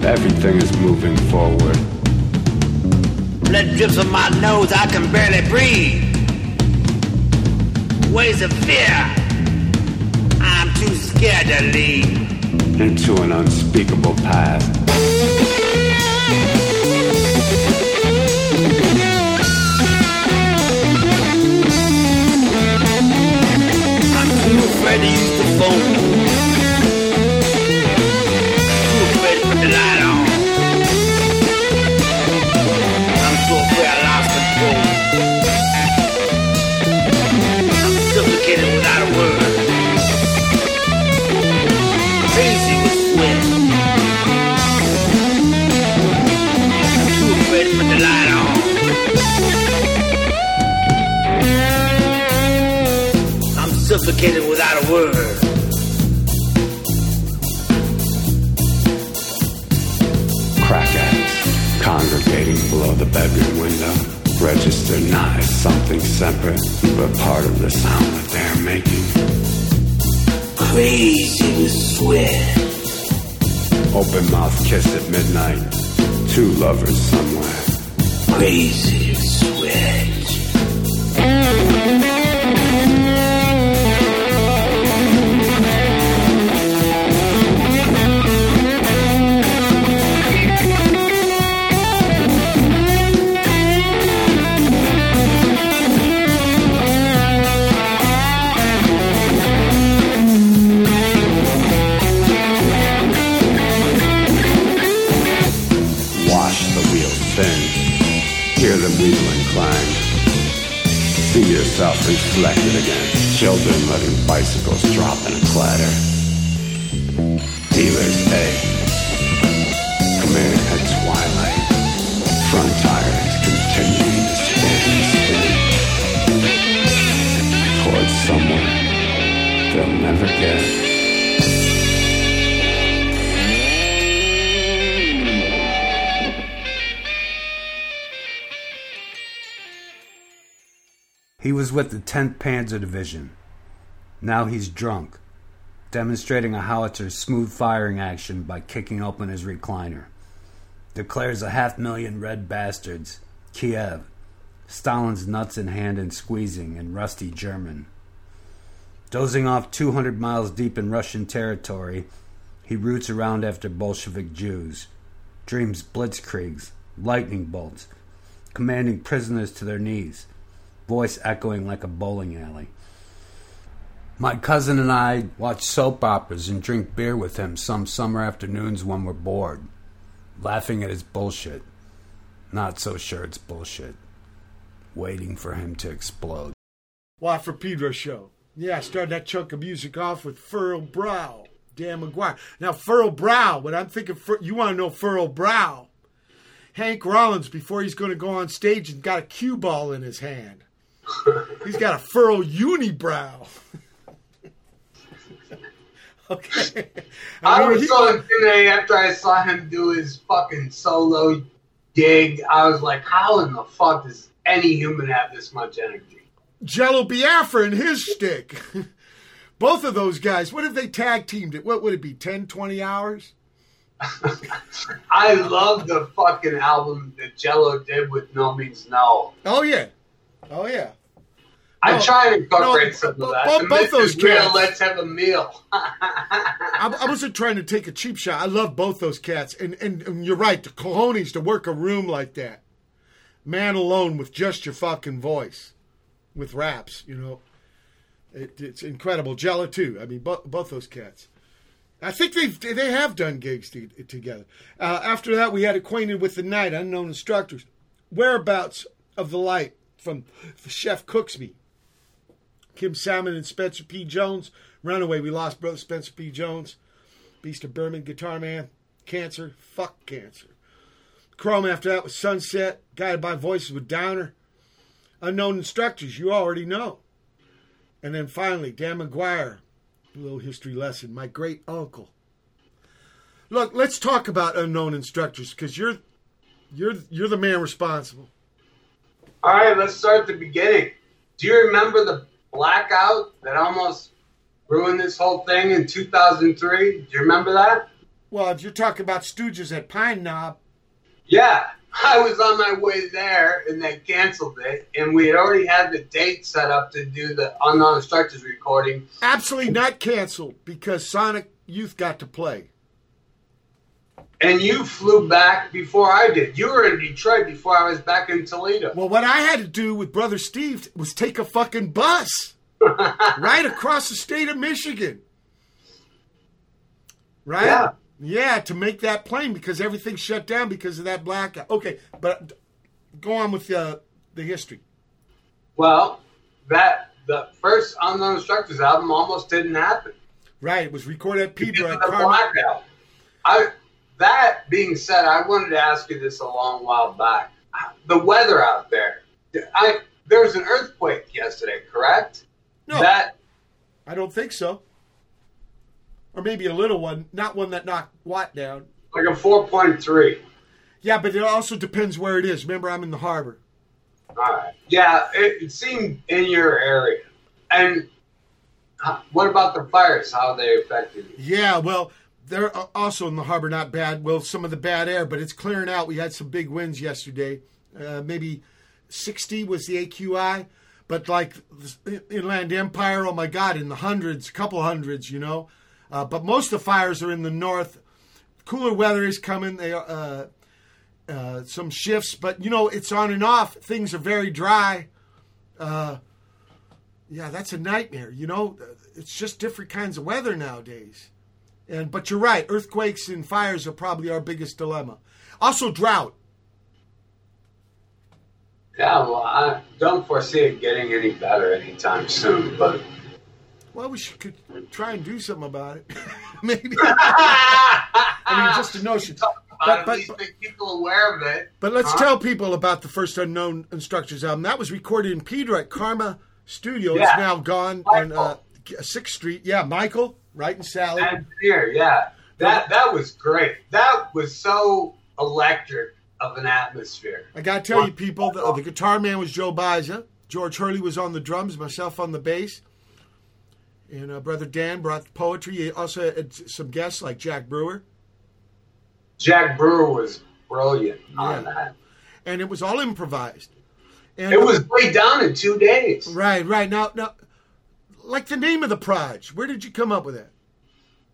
Everything is moving forward. Blood drips from my nose, I can barely breathe. Waves of fear, I'm too scared to leave. into an unspeakable path. I'm suffocating without a word. Bedroom window register not as something separate, but part of the sound that they're making. Crazy with sweat. Open mouth kiss at midnight. Two lovers somewhere. Crazy with sweat. Yourself reflected against children letting bicycles drop in a clatter. Dealers A. Command at twilight. Front tires continuing to spin and spin. Towards someone they'll never get. He was with the 10th Panzer Division. Now he's drunk, demonstrating a howitzer's smooth firing action by kicking open his recliner. Declares a half million red bastards, Kiev, Stalin's nuts in hand and squeezing in rusty German. Dozing off 200 miles deep in Russian territory, he roots around after Bolshevik Jews, dreams blitzkriegs, lightning bolts, commanding prisoners to their knees, voice echoing like a bowling alley. My cousin and I watch soap operas and drink beer with him some summer afternoons when we're bored, laughing at his bullshit. Not so sure it's bullshit. Waiting for him to explode. Watt from Pedro show. Yeah, I started that chunk of music off with Furrow Brow, Dan McGuire. Now, Furrow Brow, when I'm thinking, you want to know Furrow Brow. Hank Rollins, before he's going to go on stage, and got a cue ball in his hand. He's got a furrow unibrow. okay. I mean, was so intimidated after I saw him do his fucking solo gig. I was like, how in the fuck does any human have this much energy? Jello Biafra and his stick. Both of those guys, what if they tag teamed it? What would it be, 10, 20 hours? I love the fucking album that Jello did with No Means No. Oh, yeah. Oh, yeah. I No, try to incorporate no, some of bo- that. bo- The both those is real. Let's have a meal. I, I wasn't trying to take a cheap shot. I love both those cats. And, and, and you're right, the cojones to work a room like that. Man alone with just your fucking voice. With raps, you know. It, it's incredible. Jello, too. I mean, both, both those cats. I think they've they have done gigs to, together. Uh, after that, we had acquainted with the night, unknown instructors, whereabouts of the light from Chef Cooks Me, Kim Salmon and Spencer P. Jones. Runaway, we lost brother Spencer P. Jones, Beasts of Bourbon, Guitar Man, Cancer, fuck Cancer. Chrome after that was Sunset, guided by voices with Downer, unknown instructors you already know, and then finally Dan McGuire, a little history lesson. My great uncle. Look, let's talk about unknown instructors because you're you're you're the man responsible. All right, let's start at the beginning. Do you remember the blackout that almost ruined this whole thing in 2003? Do you remember that? Well, if you're talking about Stooges at Pine Knob, Yeah, I was on my way there and they canceled it, and we had already had the date set up to do the unknown instructors recording. absolutely not canceled because Sonic Youth got to play. And you flew back before I did. You were in Detroit before I was back in Toledo. Well, what I had to do with Brother Steve was take a fucking bus right across the state of Michigan. Right? Yeah. Yeah, to make that plane because everything shut down because of that blackout. Okay, but go on with the the history. Well, that the first unknown instructors album almost didn't happen. Right, it was recorded at Pedro at the blackout. I, that being said, I wanted to ask you this a long while back. The weather out there. I there was an earthquake yesterday, correct? No. That I don't think so. Or maybe a little one, not one that knocked Watt down. like a four point three. Yeah, but it also depends where it is. Remember, I'm in the harbor. All right. Yeah, it, it seemed in your area. And what about the fires? How they affected you? Yeah, well, they're also in the harbor, not bad. Well, some of the bad air, but it's clearing out. We had some big winds yesterday. Uh, maybe 60 was the AQI, but like Inland Empire, oh my God, in the hundreds, couple hundreds, you know. Uh, but most of the fires are in the north. Cooler weather is coming. They uh, uh, some shifts, but you know it's on and off. Things are very dry. Uh, yeah, that's a nightmare. You know, it's just different kinds of weather nowadays. And but you're right, earthquakes and fires are probably our biggest dilemma. Also, drought. Yeah, well, I don't foresee it getting any better anytime soon, but Well, we should could try and do something about it. Maybe. I mean, just a notion. but, But, but, make people aware of it. but let's Huh? tell people about the first Unknown Instructors album. That was recorded in Pedro at Karma Studio. Yeah. It's now gone on uh, Sixth Street. Yeah, Michael, right, and Sally. And here, yeah, that that was great. That was so electric of an atmosphere. I gotta tell you, people, the, the guitar man was Joe Baiza. George Hurley was on the drums, myself on the bass, and uh, brother Dan brought poetry. He also had some guests like Jack Brewer, Jack Brewer was brilliant on Yeah. that. and it was all improvised. And It was laid down in two days. right, right now, now, like the name of the project. Where did you come up with that?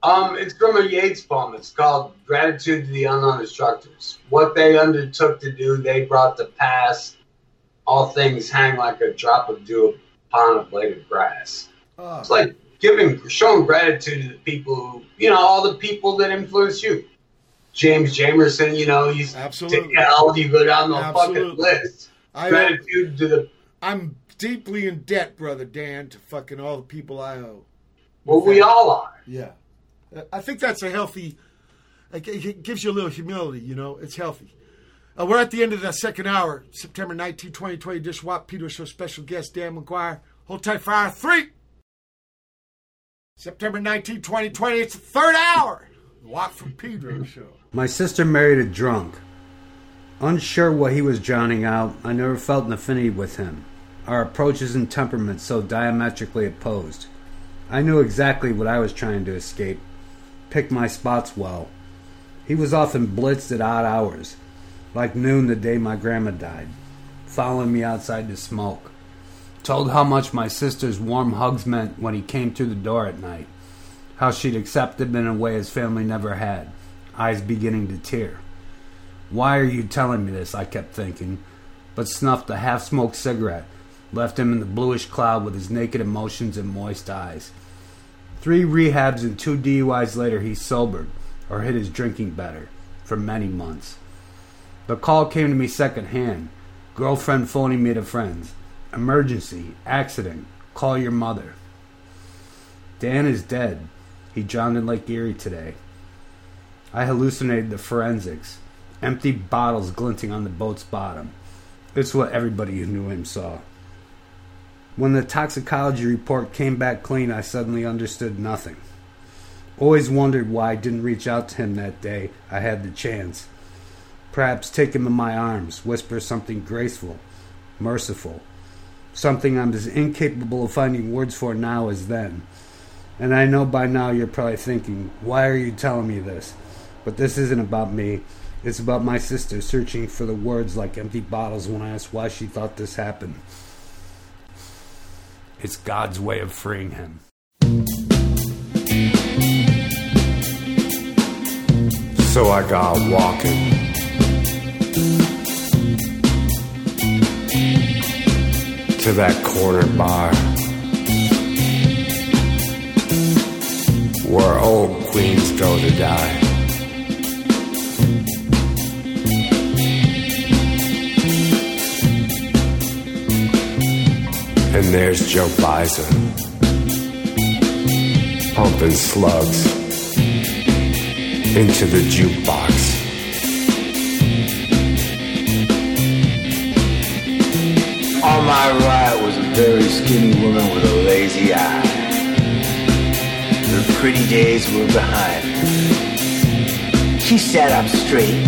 Um, it's from a Yeats poem. It's called "Gratitude to the Unknown Instructors." What they undertook to do, they brought to pass. All things hang like a drop of dew upon a blade of grass. Oh, It's like giving, showing gratitude to the people who, you know, all the people that influence you. James Jamerson, you know, he's Absolutely. take hell, you go down the fucking Absolutely. list. I- gratitude to the, I'm deeply in debt, brother Dan, to fucking all the people I owe. well, we all are. Yeah, I think that's a healthy. It it gives you a little humility, you know. It's healthy. Uh, we're at the end of the second hour, September 19, 2020. Dish Watt Pedro Show special guest Dan McGuire. Hold tight for hour three. September 19, 2020. It's the third hour. The Watt from Pedro Show. My sister married a drunk. Unsure what he was drowning out, I never felt an affinity with him. Our approaches and temperaments so diametrically opposed. I knew exactly what I was trying to escape. Picked my spots well. He was often blitzed at odd hours, like noon the day my grandma died, following me outside to smoke. Told how much my sister's warm hugs meant when he came through the door at night. How she'd accepted him in a way his family never had, eyes beginning to tear. Why are you telling me this? I kept thinking, but snuffed a half smoked cigarette, left him in the bluish cloud with his naked emotions and moist eyes. Three rehabs and two DUIs later, he sobered, or hid his drinking better, for many months. The call came to me secondhand. Girlfriend phoning me to friends. Emergency, accident, call your mother. Dan is dead. He drowned in Lake Erie today. I hallucinated the forensics. Empty bottles glinting on the boat's bottom. It's what everybody who knew him saw. When the toxicology report came back clean, I suddenly understood nothing. Always wondered why I didn't reach out to him that day I had the chance. Perhaps take him in my arms, whisper something graceful, merciful, something I'm as incapable of finding words for now as then. And I know by now you're probably thinking, why are you telling me this? But this isn't about me. It's about my sister searching for the words like empty bottles when I asked why she thought this happened. It's God's way of freeing him. So I got walking. To that corner bar. Where old queens go to die. And there's Joe Baiza. Pumping slugs into the jukebox. On my right was a very skinny woman with a lazy eye. Her pretty days were behind her. She sat up straight,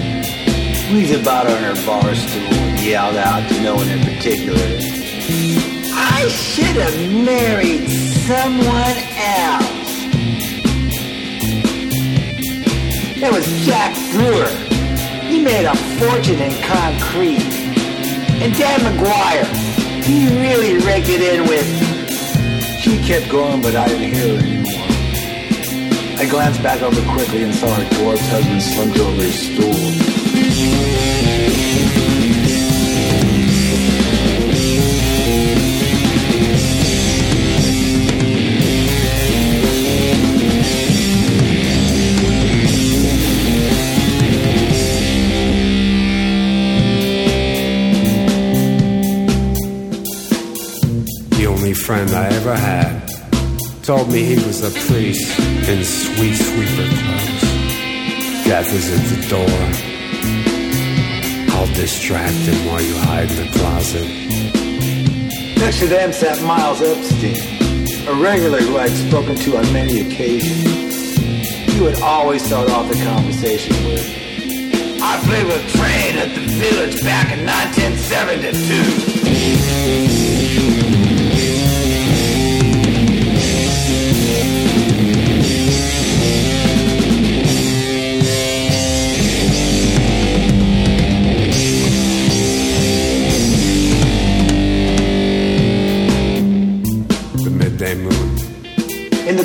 wheezed about on her bar stool, and yelled out to no one in particular. Should have married someone else. There was Jack Brewer. He made a fortune in concrete. And Dan McGuire, he really raked it in with. She kept going, but I didn't hear her anymore. I glanced back over quickly and saw her dwarfed husband slumped over his stool. Ever had told me he was a priest in sweet sweeper clothes. Death is at the door. I'll distract him while you hide in the closet. Next to them sat Miles Epstein, a regular who I'd spoken to on many occasions. He would always start off the conversation with, I played with Train at the Village back in 1972.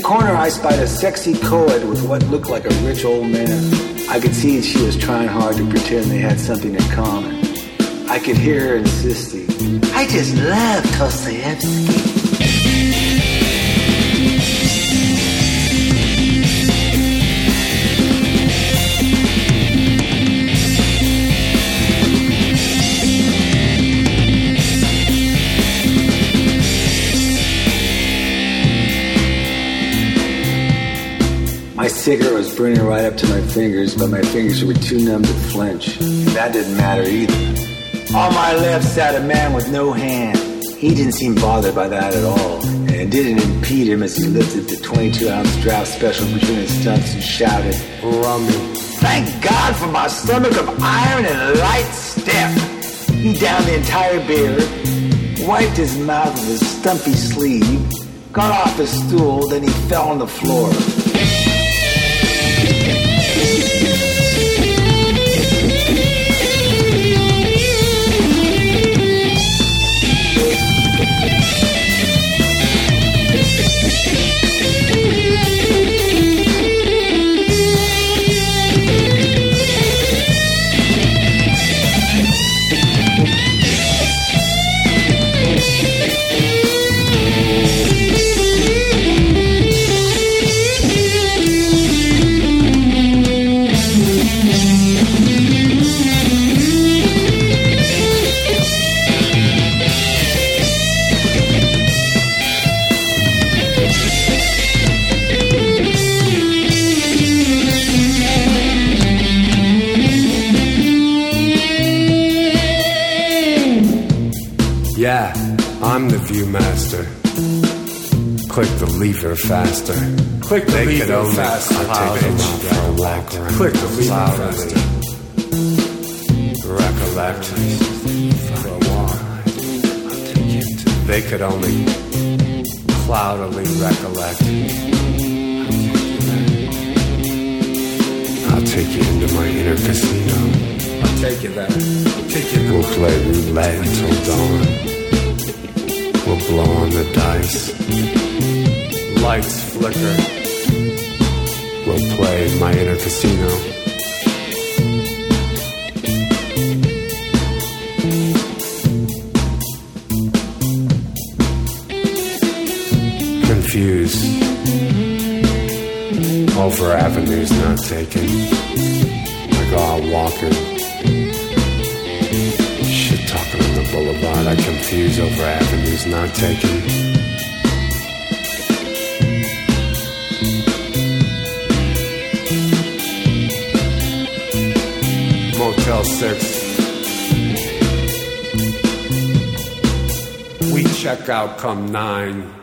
Corner, I spied a sexy co-ed with what looked like a rich old man. I could see she was trying hard to pretend they had something in common. I could hear her insisting, I just love Dostoevsky. Cigarette was burning right up to my fingers, but my fingers were too numb to flinch. That didn't matter either. On my left sat a man with no hand. He didn't seem bothered by that at all, and it didn't impede him as he lifted the 22 ounce draft special between his stumps and shouted, Rummy. Thank God for my stomach of iron and light step. He downed the entire beer, wiped his mouth with his stumpy sleeve, got off his stool, then he fell on the floor. Faster. Click the they could only faster, I'll take them bitch. out for a walk Click the lever cloudily. Recollect for a. They could only cloudily recollect. I'll take you into my inner casino. I'll take you there. I'll take you We'll play roulette until dawn. We'll blow on the dice. Lights flicker. We'll play my inner casino. Confused. Over avenues not taken. Go out walking. Shit talking on the boulevard. I confuse over avenues not taken. 6. We check out come 9.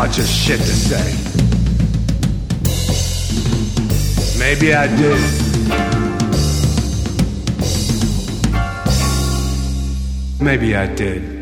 much of shit to say. Maybe I did. Maybe I did.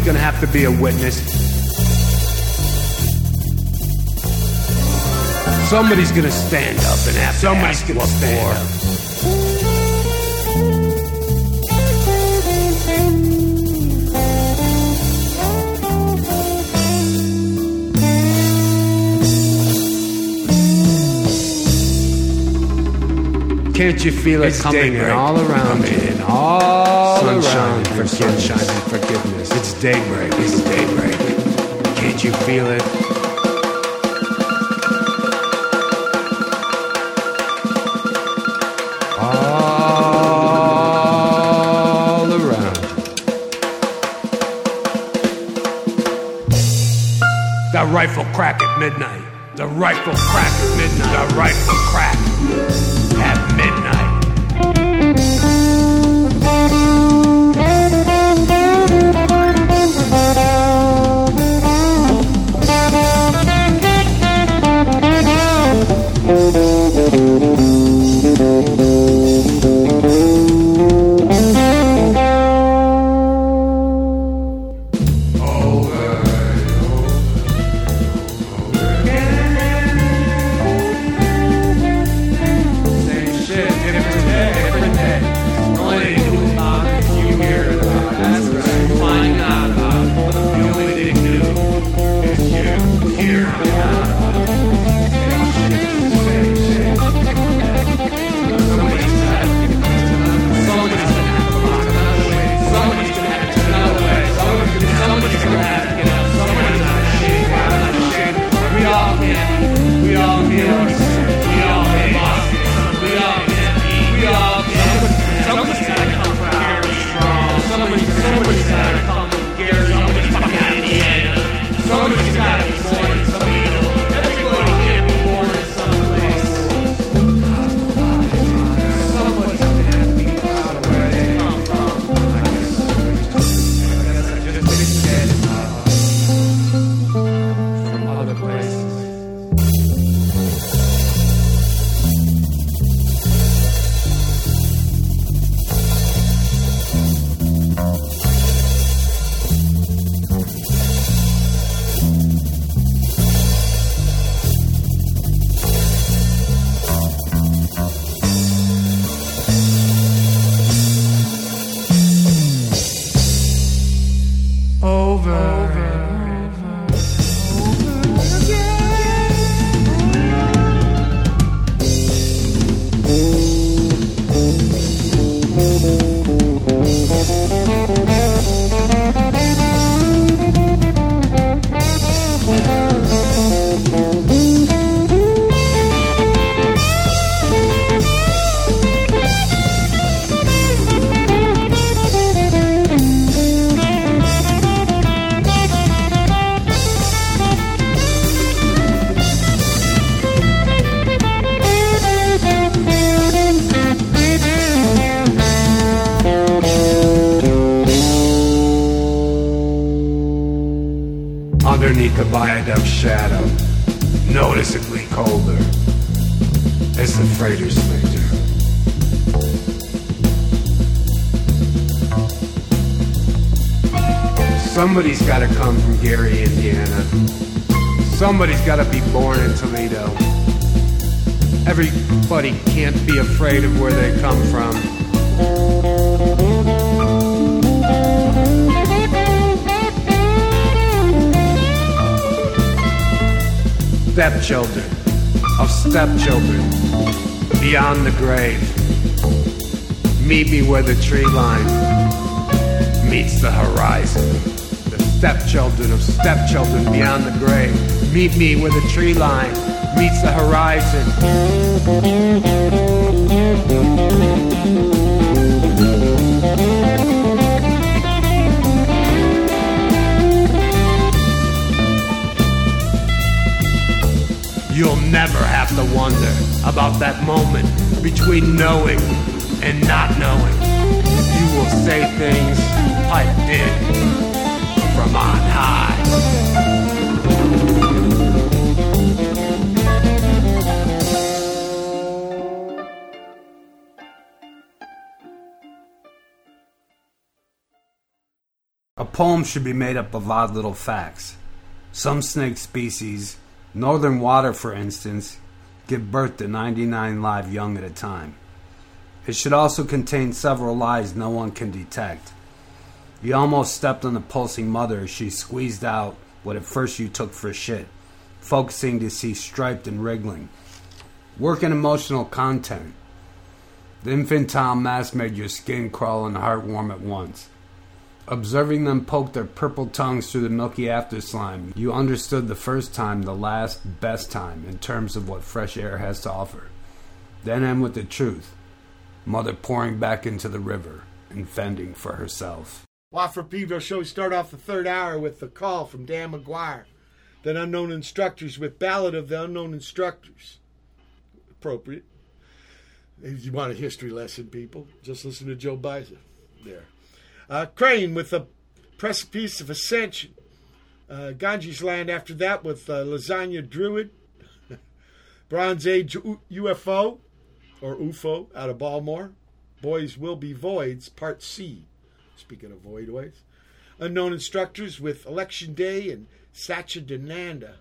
Somebody's going to have to be a witness. Somebody's going to stand up and have Somebody's to ask gonna stand for. Up. Can't you feel it coming daybreak. all around coming. you all sunshine around and forgiveness. sunshine and forgiveness. It's daybreak. It's daybreak. Can't you feel it? rifle crack at midnight. The rifle crack at midnight. The rifle crack at midnight. Somebody's gotta come from Gary, Indiana. Somebody's gotta be born in Toledo. Everybody can't be afraid of where they come from. Stepchildren of stepchildren beyond the grave. Meet me where the tree line meets the horizon. Stepchildren of stepchildren beyond the grave. Meet me where the tree line meets the horizon. You'll never have to wonder about that moment between knowing and not knowing. You will say things I did from on high. A poem should be made up of odd little facts. Some snake species, northern water for instance, give birth to 99 live young at a time. It should also contain several lies no one can detect. You almost stepped on the pulsing mother as she squeezed out what at first you took for shit, focusing to see striped and wriggling. Work in emotional content. The infantile mass made your skin crawl and heart warm at once. Observing them poke their purple tongues through the milky after slime, you understood the first time, the last, best time in terms of what fresh air has to offer. Then end with the truth. Mother pouring back into the river and fending for herself. Watt from Pedro show. We start off the third hour with the call from Dan McGuire. Then Unknown Instructors with Ballad of the Unknown Instructors. Appropriate. If you want a history lesson, people, just listen to Joe Baiza. There. Uh, Crane with the Precipice of Ascension. Uh, Ganjisland after that with uh, Lasagna Druid. Bronze Age U- UFO or UFO out of Baltimore. Boys Will Be Voids, Part C. Speaking of voidways. Unknown Instructors with Election Day and Satchidananda.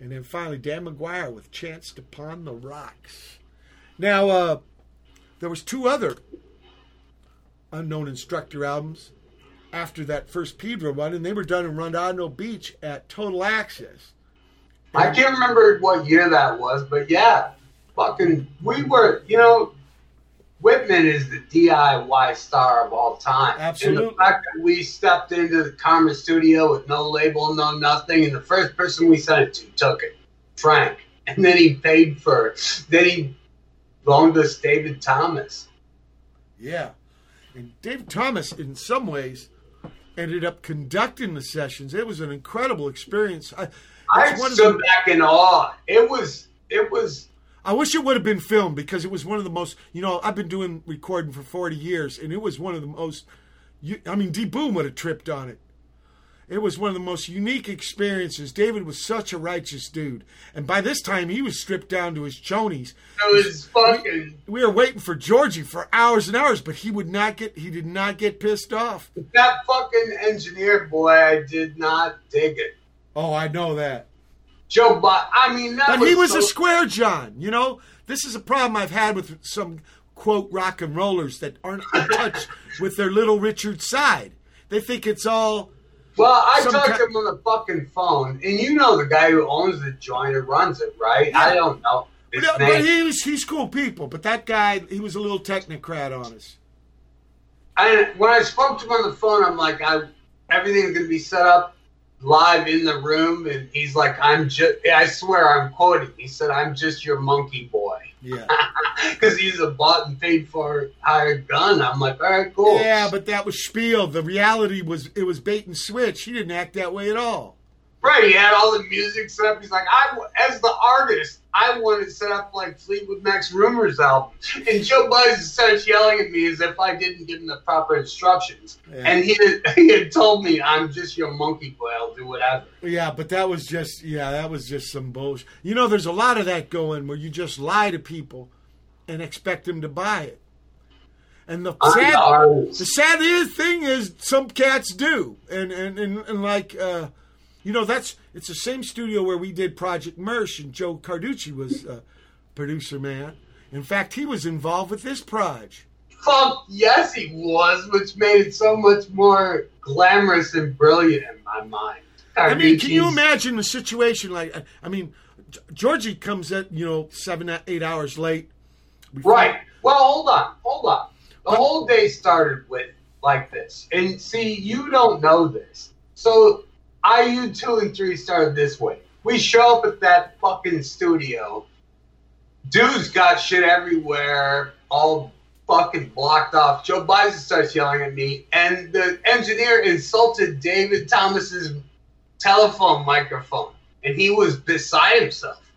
And then finally, Dan McGuire with Chanced Upon the Rocks. Now, uh, there was two other Unknown Instructor albums after that first Pedro run, and they were done in Redondo Beach at Total Access. I can't remember what year that was, but yeah, fucking, we were, you know, Whitman is the DIY star of all time. Absolutely. And the fact that we stepped into the Karma studio with no label, no nothing, and the first person we sent it to took it, Frank. And then he paid for it. Then he loaned us David Thomas. Yeah. And David Thomas, in some ways, ended up conducting the sessions. It was an incredible experience. I, I it's one of stood the- back in awe. It was, it was, I wish it would have been filmed because it was one of the most, you know, I've been doing recording for 40 years and it was one of the most, I mean, D. Boon would have tripped on it. It was one of the most unique experiences. David was such a righteous dude. And by this time, he was stripped down to his chonies. it was fucking, We were waiting for Georgie for hours and hours, but he would not get, he did not get pissed off. that fucking engineer boy, I did not dig it. Oh, I know that. Joe, but I mean, But was he was so- a square John. You know, this is a problem I've had with some quote rock and rollers that aren't in touch with their little Richard side. They think it's all. Well, I talked to him on the fucking phone, and you know the guy who owns the joint or runs it, right? I don't know his But, name. but he's he's cool people. But that guy, he was a little technocrat on us. And when I spoke to him on the phone, I'm like, I everything's gonna be set up live in the room, and he's like, I'm just, I swear, I'm quoting. He said, I'm just your monkey boy, Yeah. because he's a bought and paid for hired gun. I'm like, all right, cool. Yeah, but that was spiel. The reality was it was bait and switch. He didn't act that way at all. Right, he had all the music set up. He's like, I, as the artist, I wanted to set up like Fleetwood Mac's Rumors album. And Joe Baiza starts yelling at me as if I didn't give him the proper instructions. Yeah. And he had, he had told me, I'm just your monkey boy, I'll do whatever. Yeah, but that was just yeah, that was just some bullshit. You know, there's a lot of that going where you just lie to people and expect them to buy it. And the sad, the sad thing is, some cats do, and and and, and like, uh, you know, that's it's the same studio where we did Project Mersh, and Joe Carducci was uh, producer man. In fact, he was involved with this project. Fuck yes, he was, which made it so much more glamorous and brilliant in my mind. I mean, can you imagine the situation? Like, I- I mean, Georgie comes at you know seven eight hours late. Right. Well, hold on, hold on. The whole day started with like this, and see, you don't know this. So, IU two and three started this way. We show up at that fucking studio. Dude's got shit everywhere, all fucking blocked off. Joe Baiza starts yelling at me, and the engineer insulted David Thomas's telephone microphone, and he was beside himself.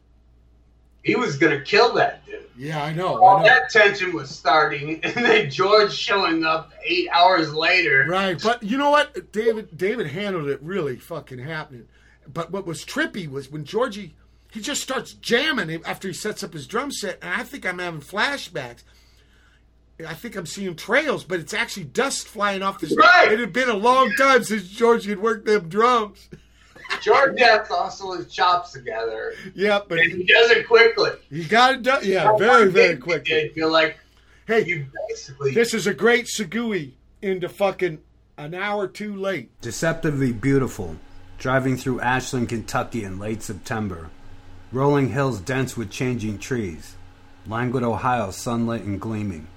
He was gonna kill that dude. Yeah, I know. All I know. that tension was starting, and then George showing up eight hours later. Right, but you know what? David David handled it really fucking happening. But what was trippy was when Georgie he just starts jamming after he sets up his drum set, and I think I'm having flashbacks. I think I'm seeing trails, but it's actually dust flying off the. Right. It had been a long time since Georgie had worked them drums. George has to hustle his chops together, Yeah, but and he does it quickly. he got it done. Yeah, very very quickly. You're like, Hey, you basically this is a great segue into fucking an hour too late. Deceptively beautiful, driving through Ashland, Kentucky in late September. Rolling hills dense with changing trees. Languid Ohio sunlit and gleaming.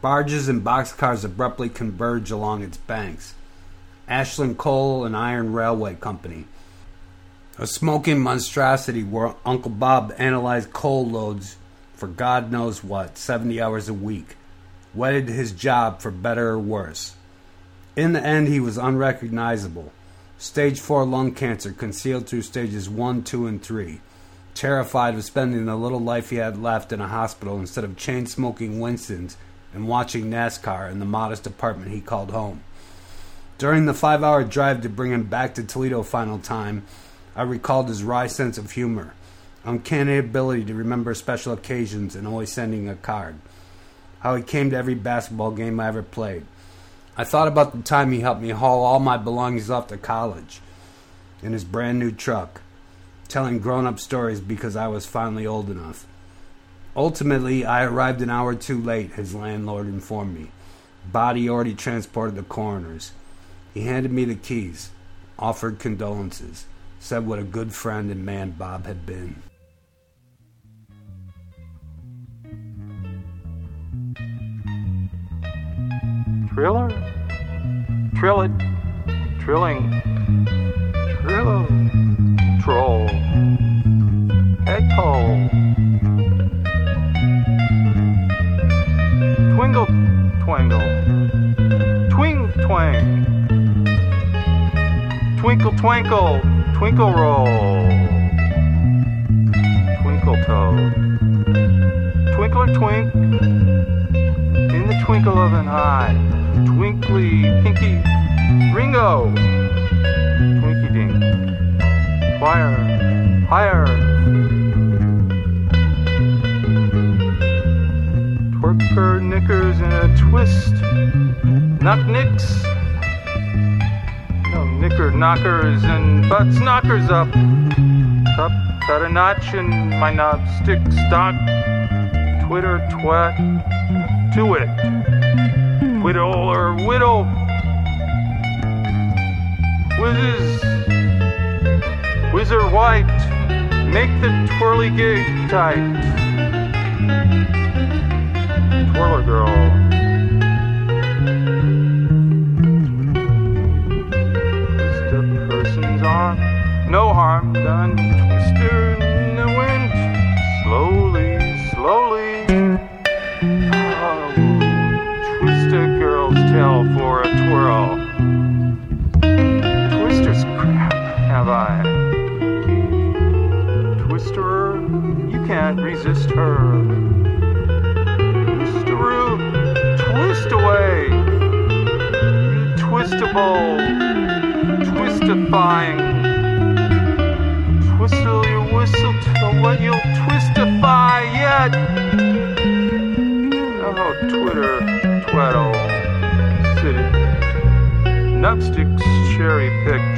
Barges and boxcars abruptly converge along its banks. Ashland Coal and Iron Railway Company. A smoking monstrosity where Uncle Bob analyzed coal loads for God knows what, 70 hours a week. Wedded his job for better or worse. In the end, he was unrecognizable. Stage 4 lung cancer concealed through stages 1, 2, and 3. Terrified of spending the little life he had left in a hospital instead of chain smoking Winston's and watching NASCAR in the modest apartment he called home. During the five hour drive to bring him back to Toledo final time, I recalled his wry sense of humor, uncanny ability to remember special occasions and always sending a card, how he came to every basketball game I ever played. I thought about the time he helped me haul all my belongings off to college in his brand new truck, telling grown up stories because I was finally old enough. Ultimately, I arrived an hour too late, his landlord informed me. Body already transported to coroner's. He handed me the keys, offered condolences, said what a good friend and man Bob had been. Triller? trillit. Trilling. Trillo. Troll. Head toll. Twingle twangle. Twing twang. Twinkle twinkle. Twinkle roll. Twinkle toad. Twinkler twink. In the twinkle of an eye. Twinkly pinky Ringo. Twinky dink. Choir. Higher. Twerker knickers in a twist. Knock nicks. No, knicker knockers and butts knockers up. Up, cut a notch in my knob stick stock. Twitter twat. To it. Whittle or whittle. Whizzes. Whizzer white. Make the twirly gig tight. Twirler girl. no harm done. Twister in the wind, slowly, slowly. Ah, oh, twist a girl's tail for a twirl. Twister's crap, have I? Twisterer, you can't resist her. Twisteroo, twist away. Twistable, twistifying Twistle your whistle till what you'll twistify yet. Oh, Twitter, twaddle, city. Nupsticks cherry picked.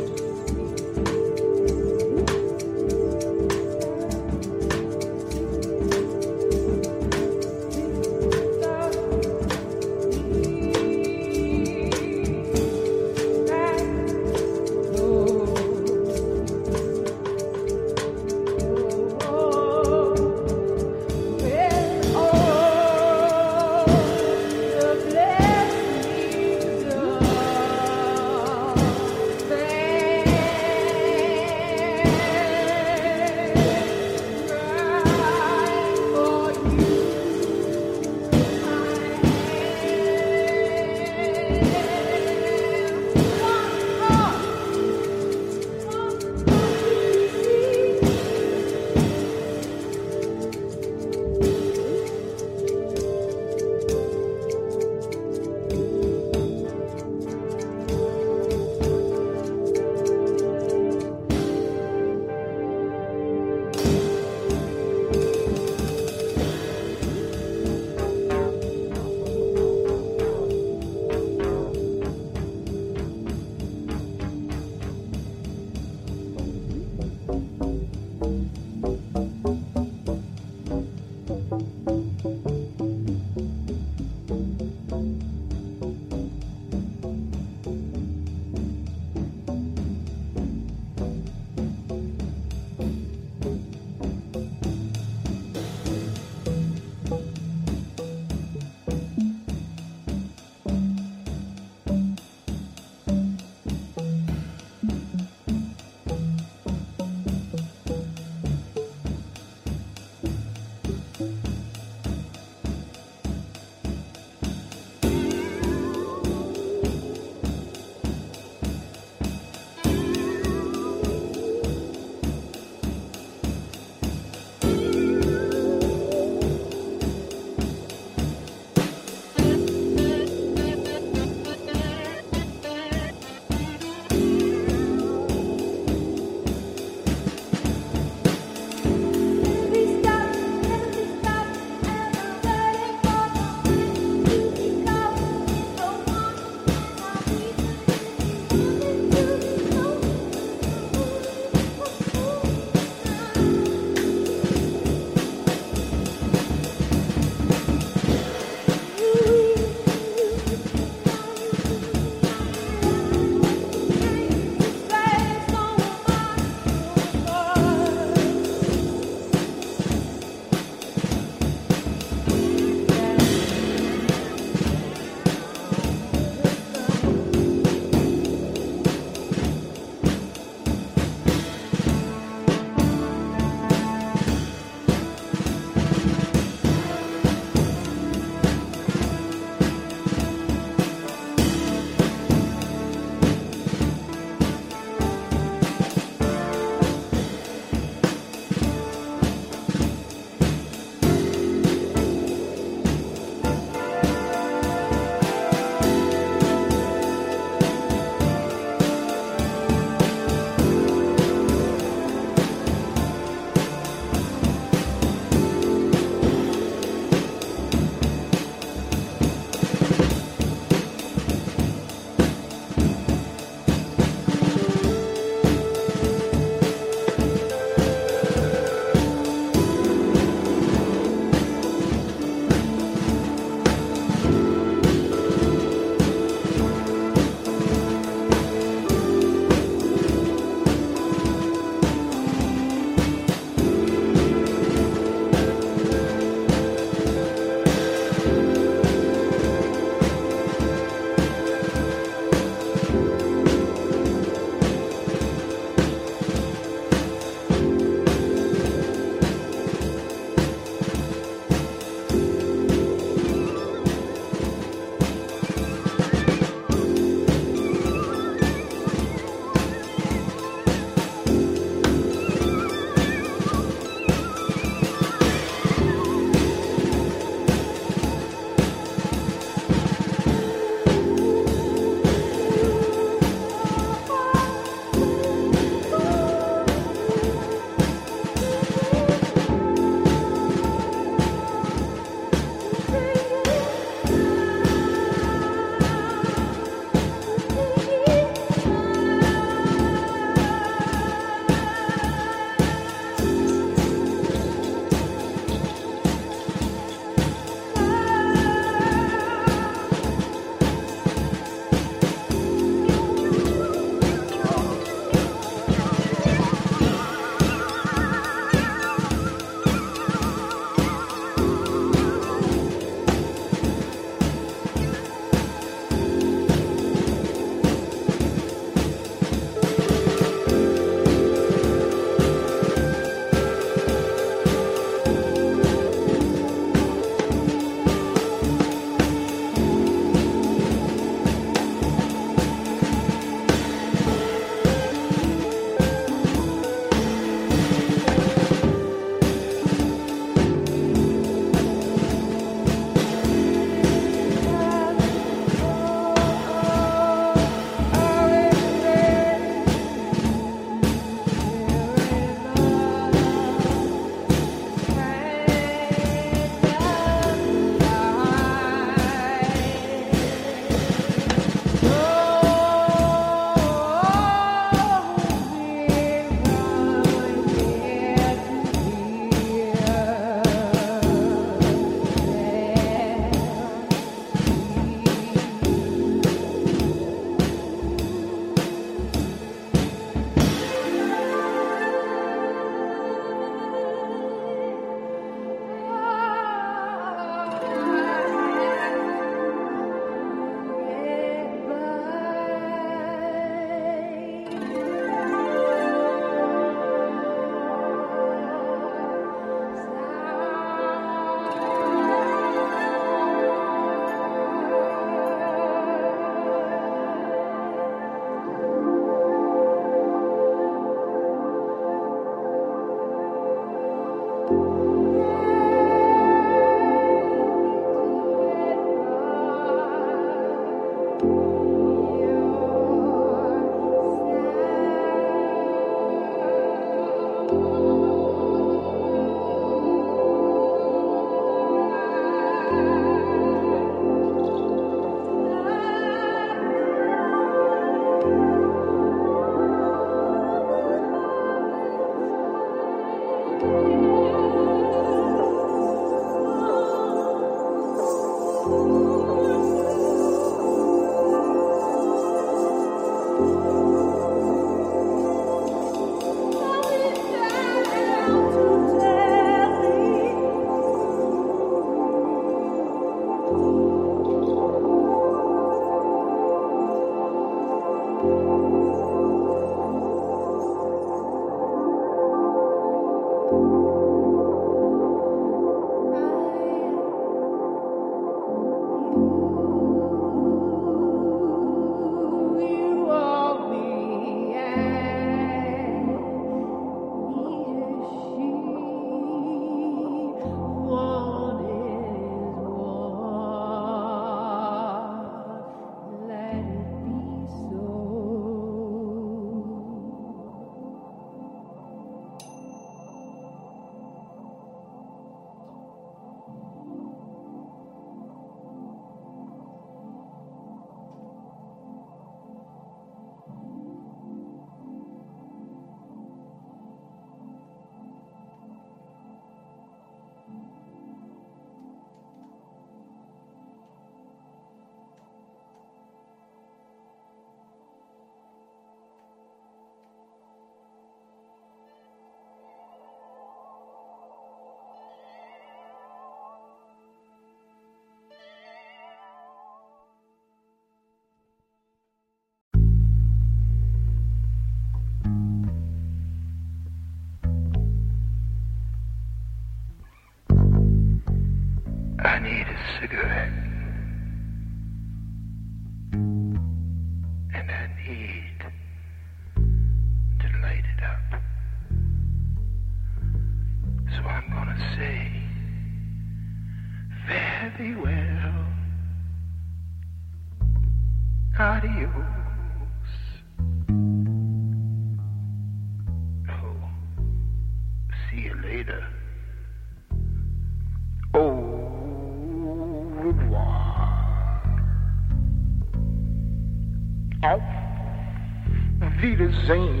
sem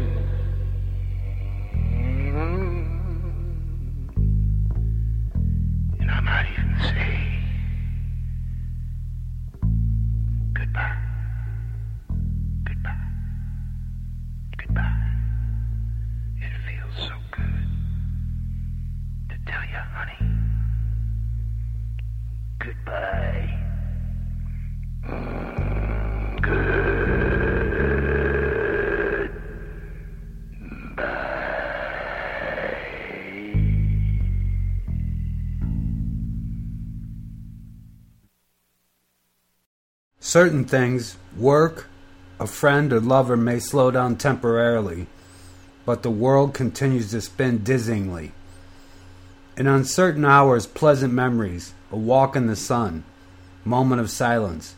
Certain things, work, a friend or lover may slow down temporarily, but the world continues to spin dizzyingly. In uncertain hours, pleasant memories, a walk in the sun, moment of silence,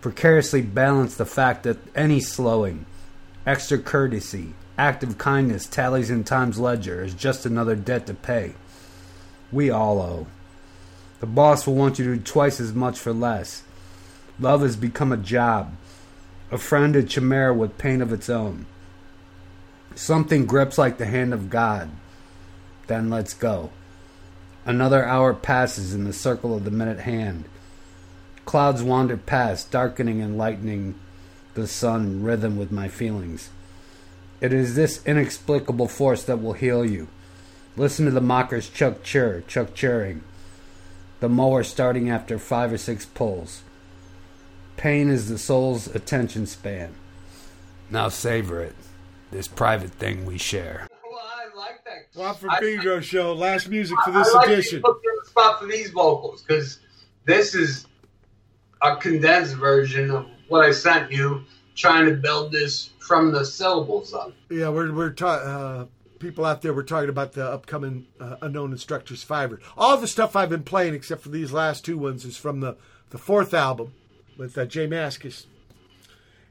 precariously balance the fact that any slowing, extra courtesy, act of kindness tallies in time's ledger as just another debt to pay. We all owe. The boss will want you to do twice as much for less. Love has become a job, a friend a chimera with pain of its own. Something grips like the hand of God, then lets go. Another hour passes in the circle of the minute hand. Clouds wander past, darkening and lightening the sun rhythm with my feelings. It is this inexplicable force that will heal you. Listen to the mockers chuck chur, chuck churring. The mower starting after five or six pulls. Pain is the soul's attention span. Now savor it, this private thing we share. Well, I like that. Watt from Pedro show. Last music for this I like edition. to put the spot for these vocals because this is a condensed version of what I sent you, trying to build this from the syllables up. Yeah, we're we're ta- uh, people out there. We're talking about the upcoming uh, unknown instructors fiver. All the stuff I've been playing, except for these last two ones, is from the the fourth album with uh, Jay Maskus.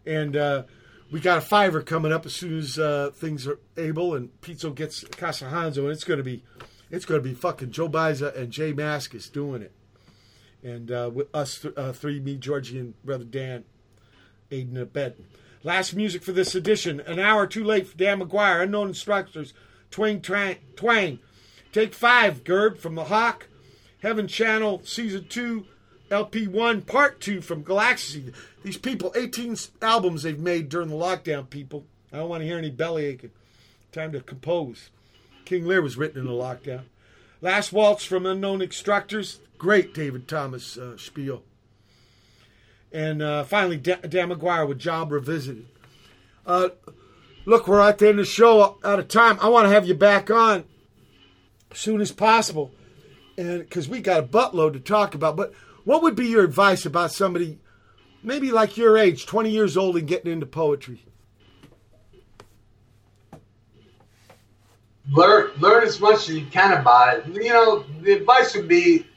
and uh, we got a fiver coming up as soon as uh, things are able, and Pizzo gets Casa Hanzo, and it's gonna be it's gonna be fucking Joe Baiza and Jay Maskus doing it, and uh, with us th- uh, three, me, Georgie, and brother Dan, and abetting. Last music for this edition. An hour too late for Dan McGuire. Unknown instructors. Twang, twang, twang. Take five, Gerb from The Hawk. Heaven Channel, Season 2, LP1, Part 2 from Galecstasy. These people, 18 albums they've made during the lockdown, people. I don't want to hear any belly aching. Time to compose. King Lear was written in the lockdown. Last Waltz from Unknown Instructors. Great David Thomas uh, spiel. And uh, finally, Da- Dan McGuire with Job Revisited. Uh, look, we're at the end of the show, out of time. I want to have you back on as soon as possible, and because we got a buttload to talk about. But what would be your advice about somebody, maybe like your age, twenty years old, and getting into poetry? learn learn as much as you can about it. You know, the advice would be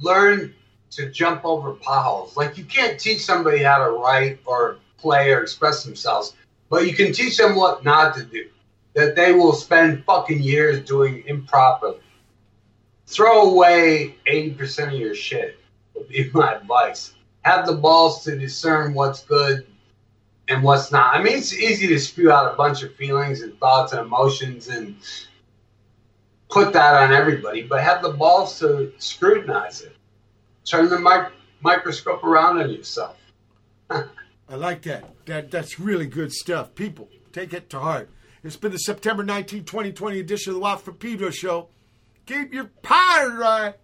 learn to jump over potholes. Like you can't teach somebody how to write or play or express themselves, but you can teach them what not to do. That they will spend fucking years doing improperly. Throw away eighty percent of your shit. Would be my advice. Have the balls to discern what's good and what's not. I mean, it's easy to spew out a bunch of feelings and thoughts and emotions and put that on everybody, but have the balls to scrutinize it. Turn the mic- microscope around on yourself. I like that. That that's really good stuff. People, take it to heart. It's been the September 19, 2020 edition of the Watt from Pedro show. Keep your powder dry.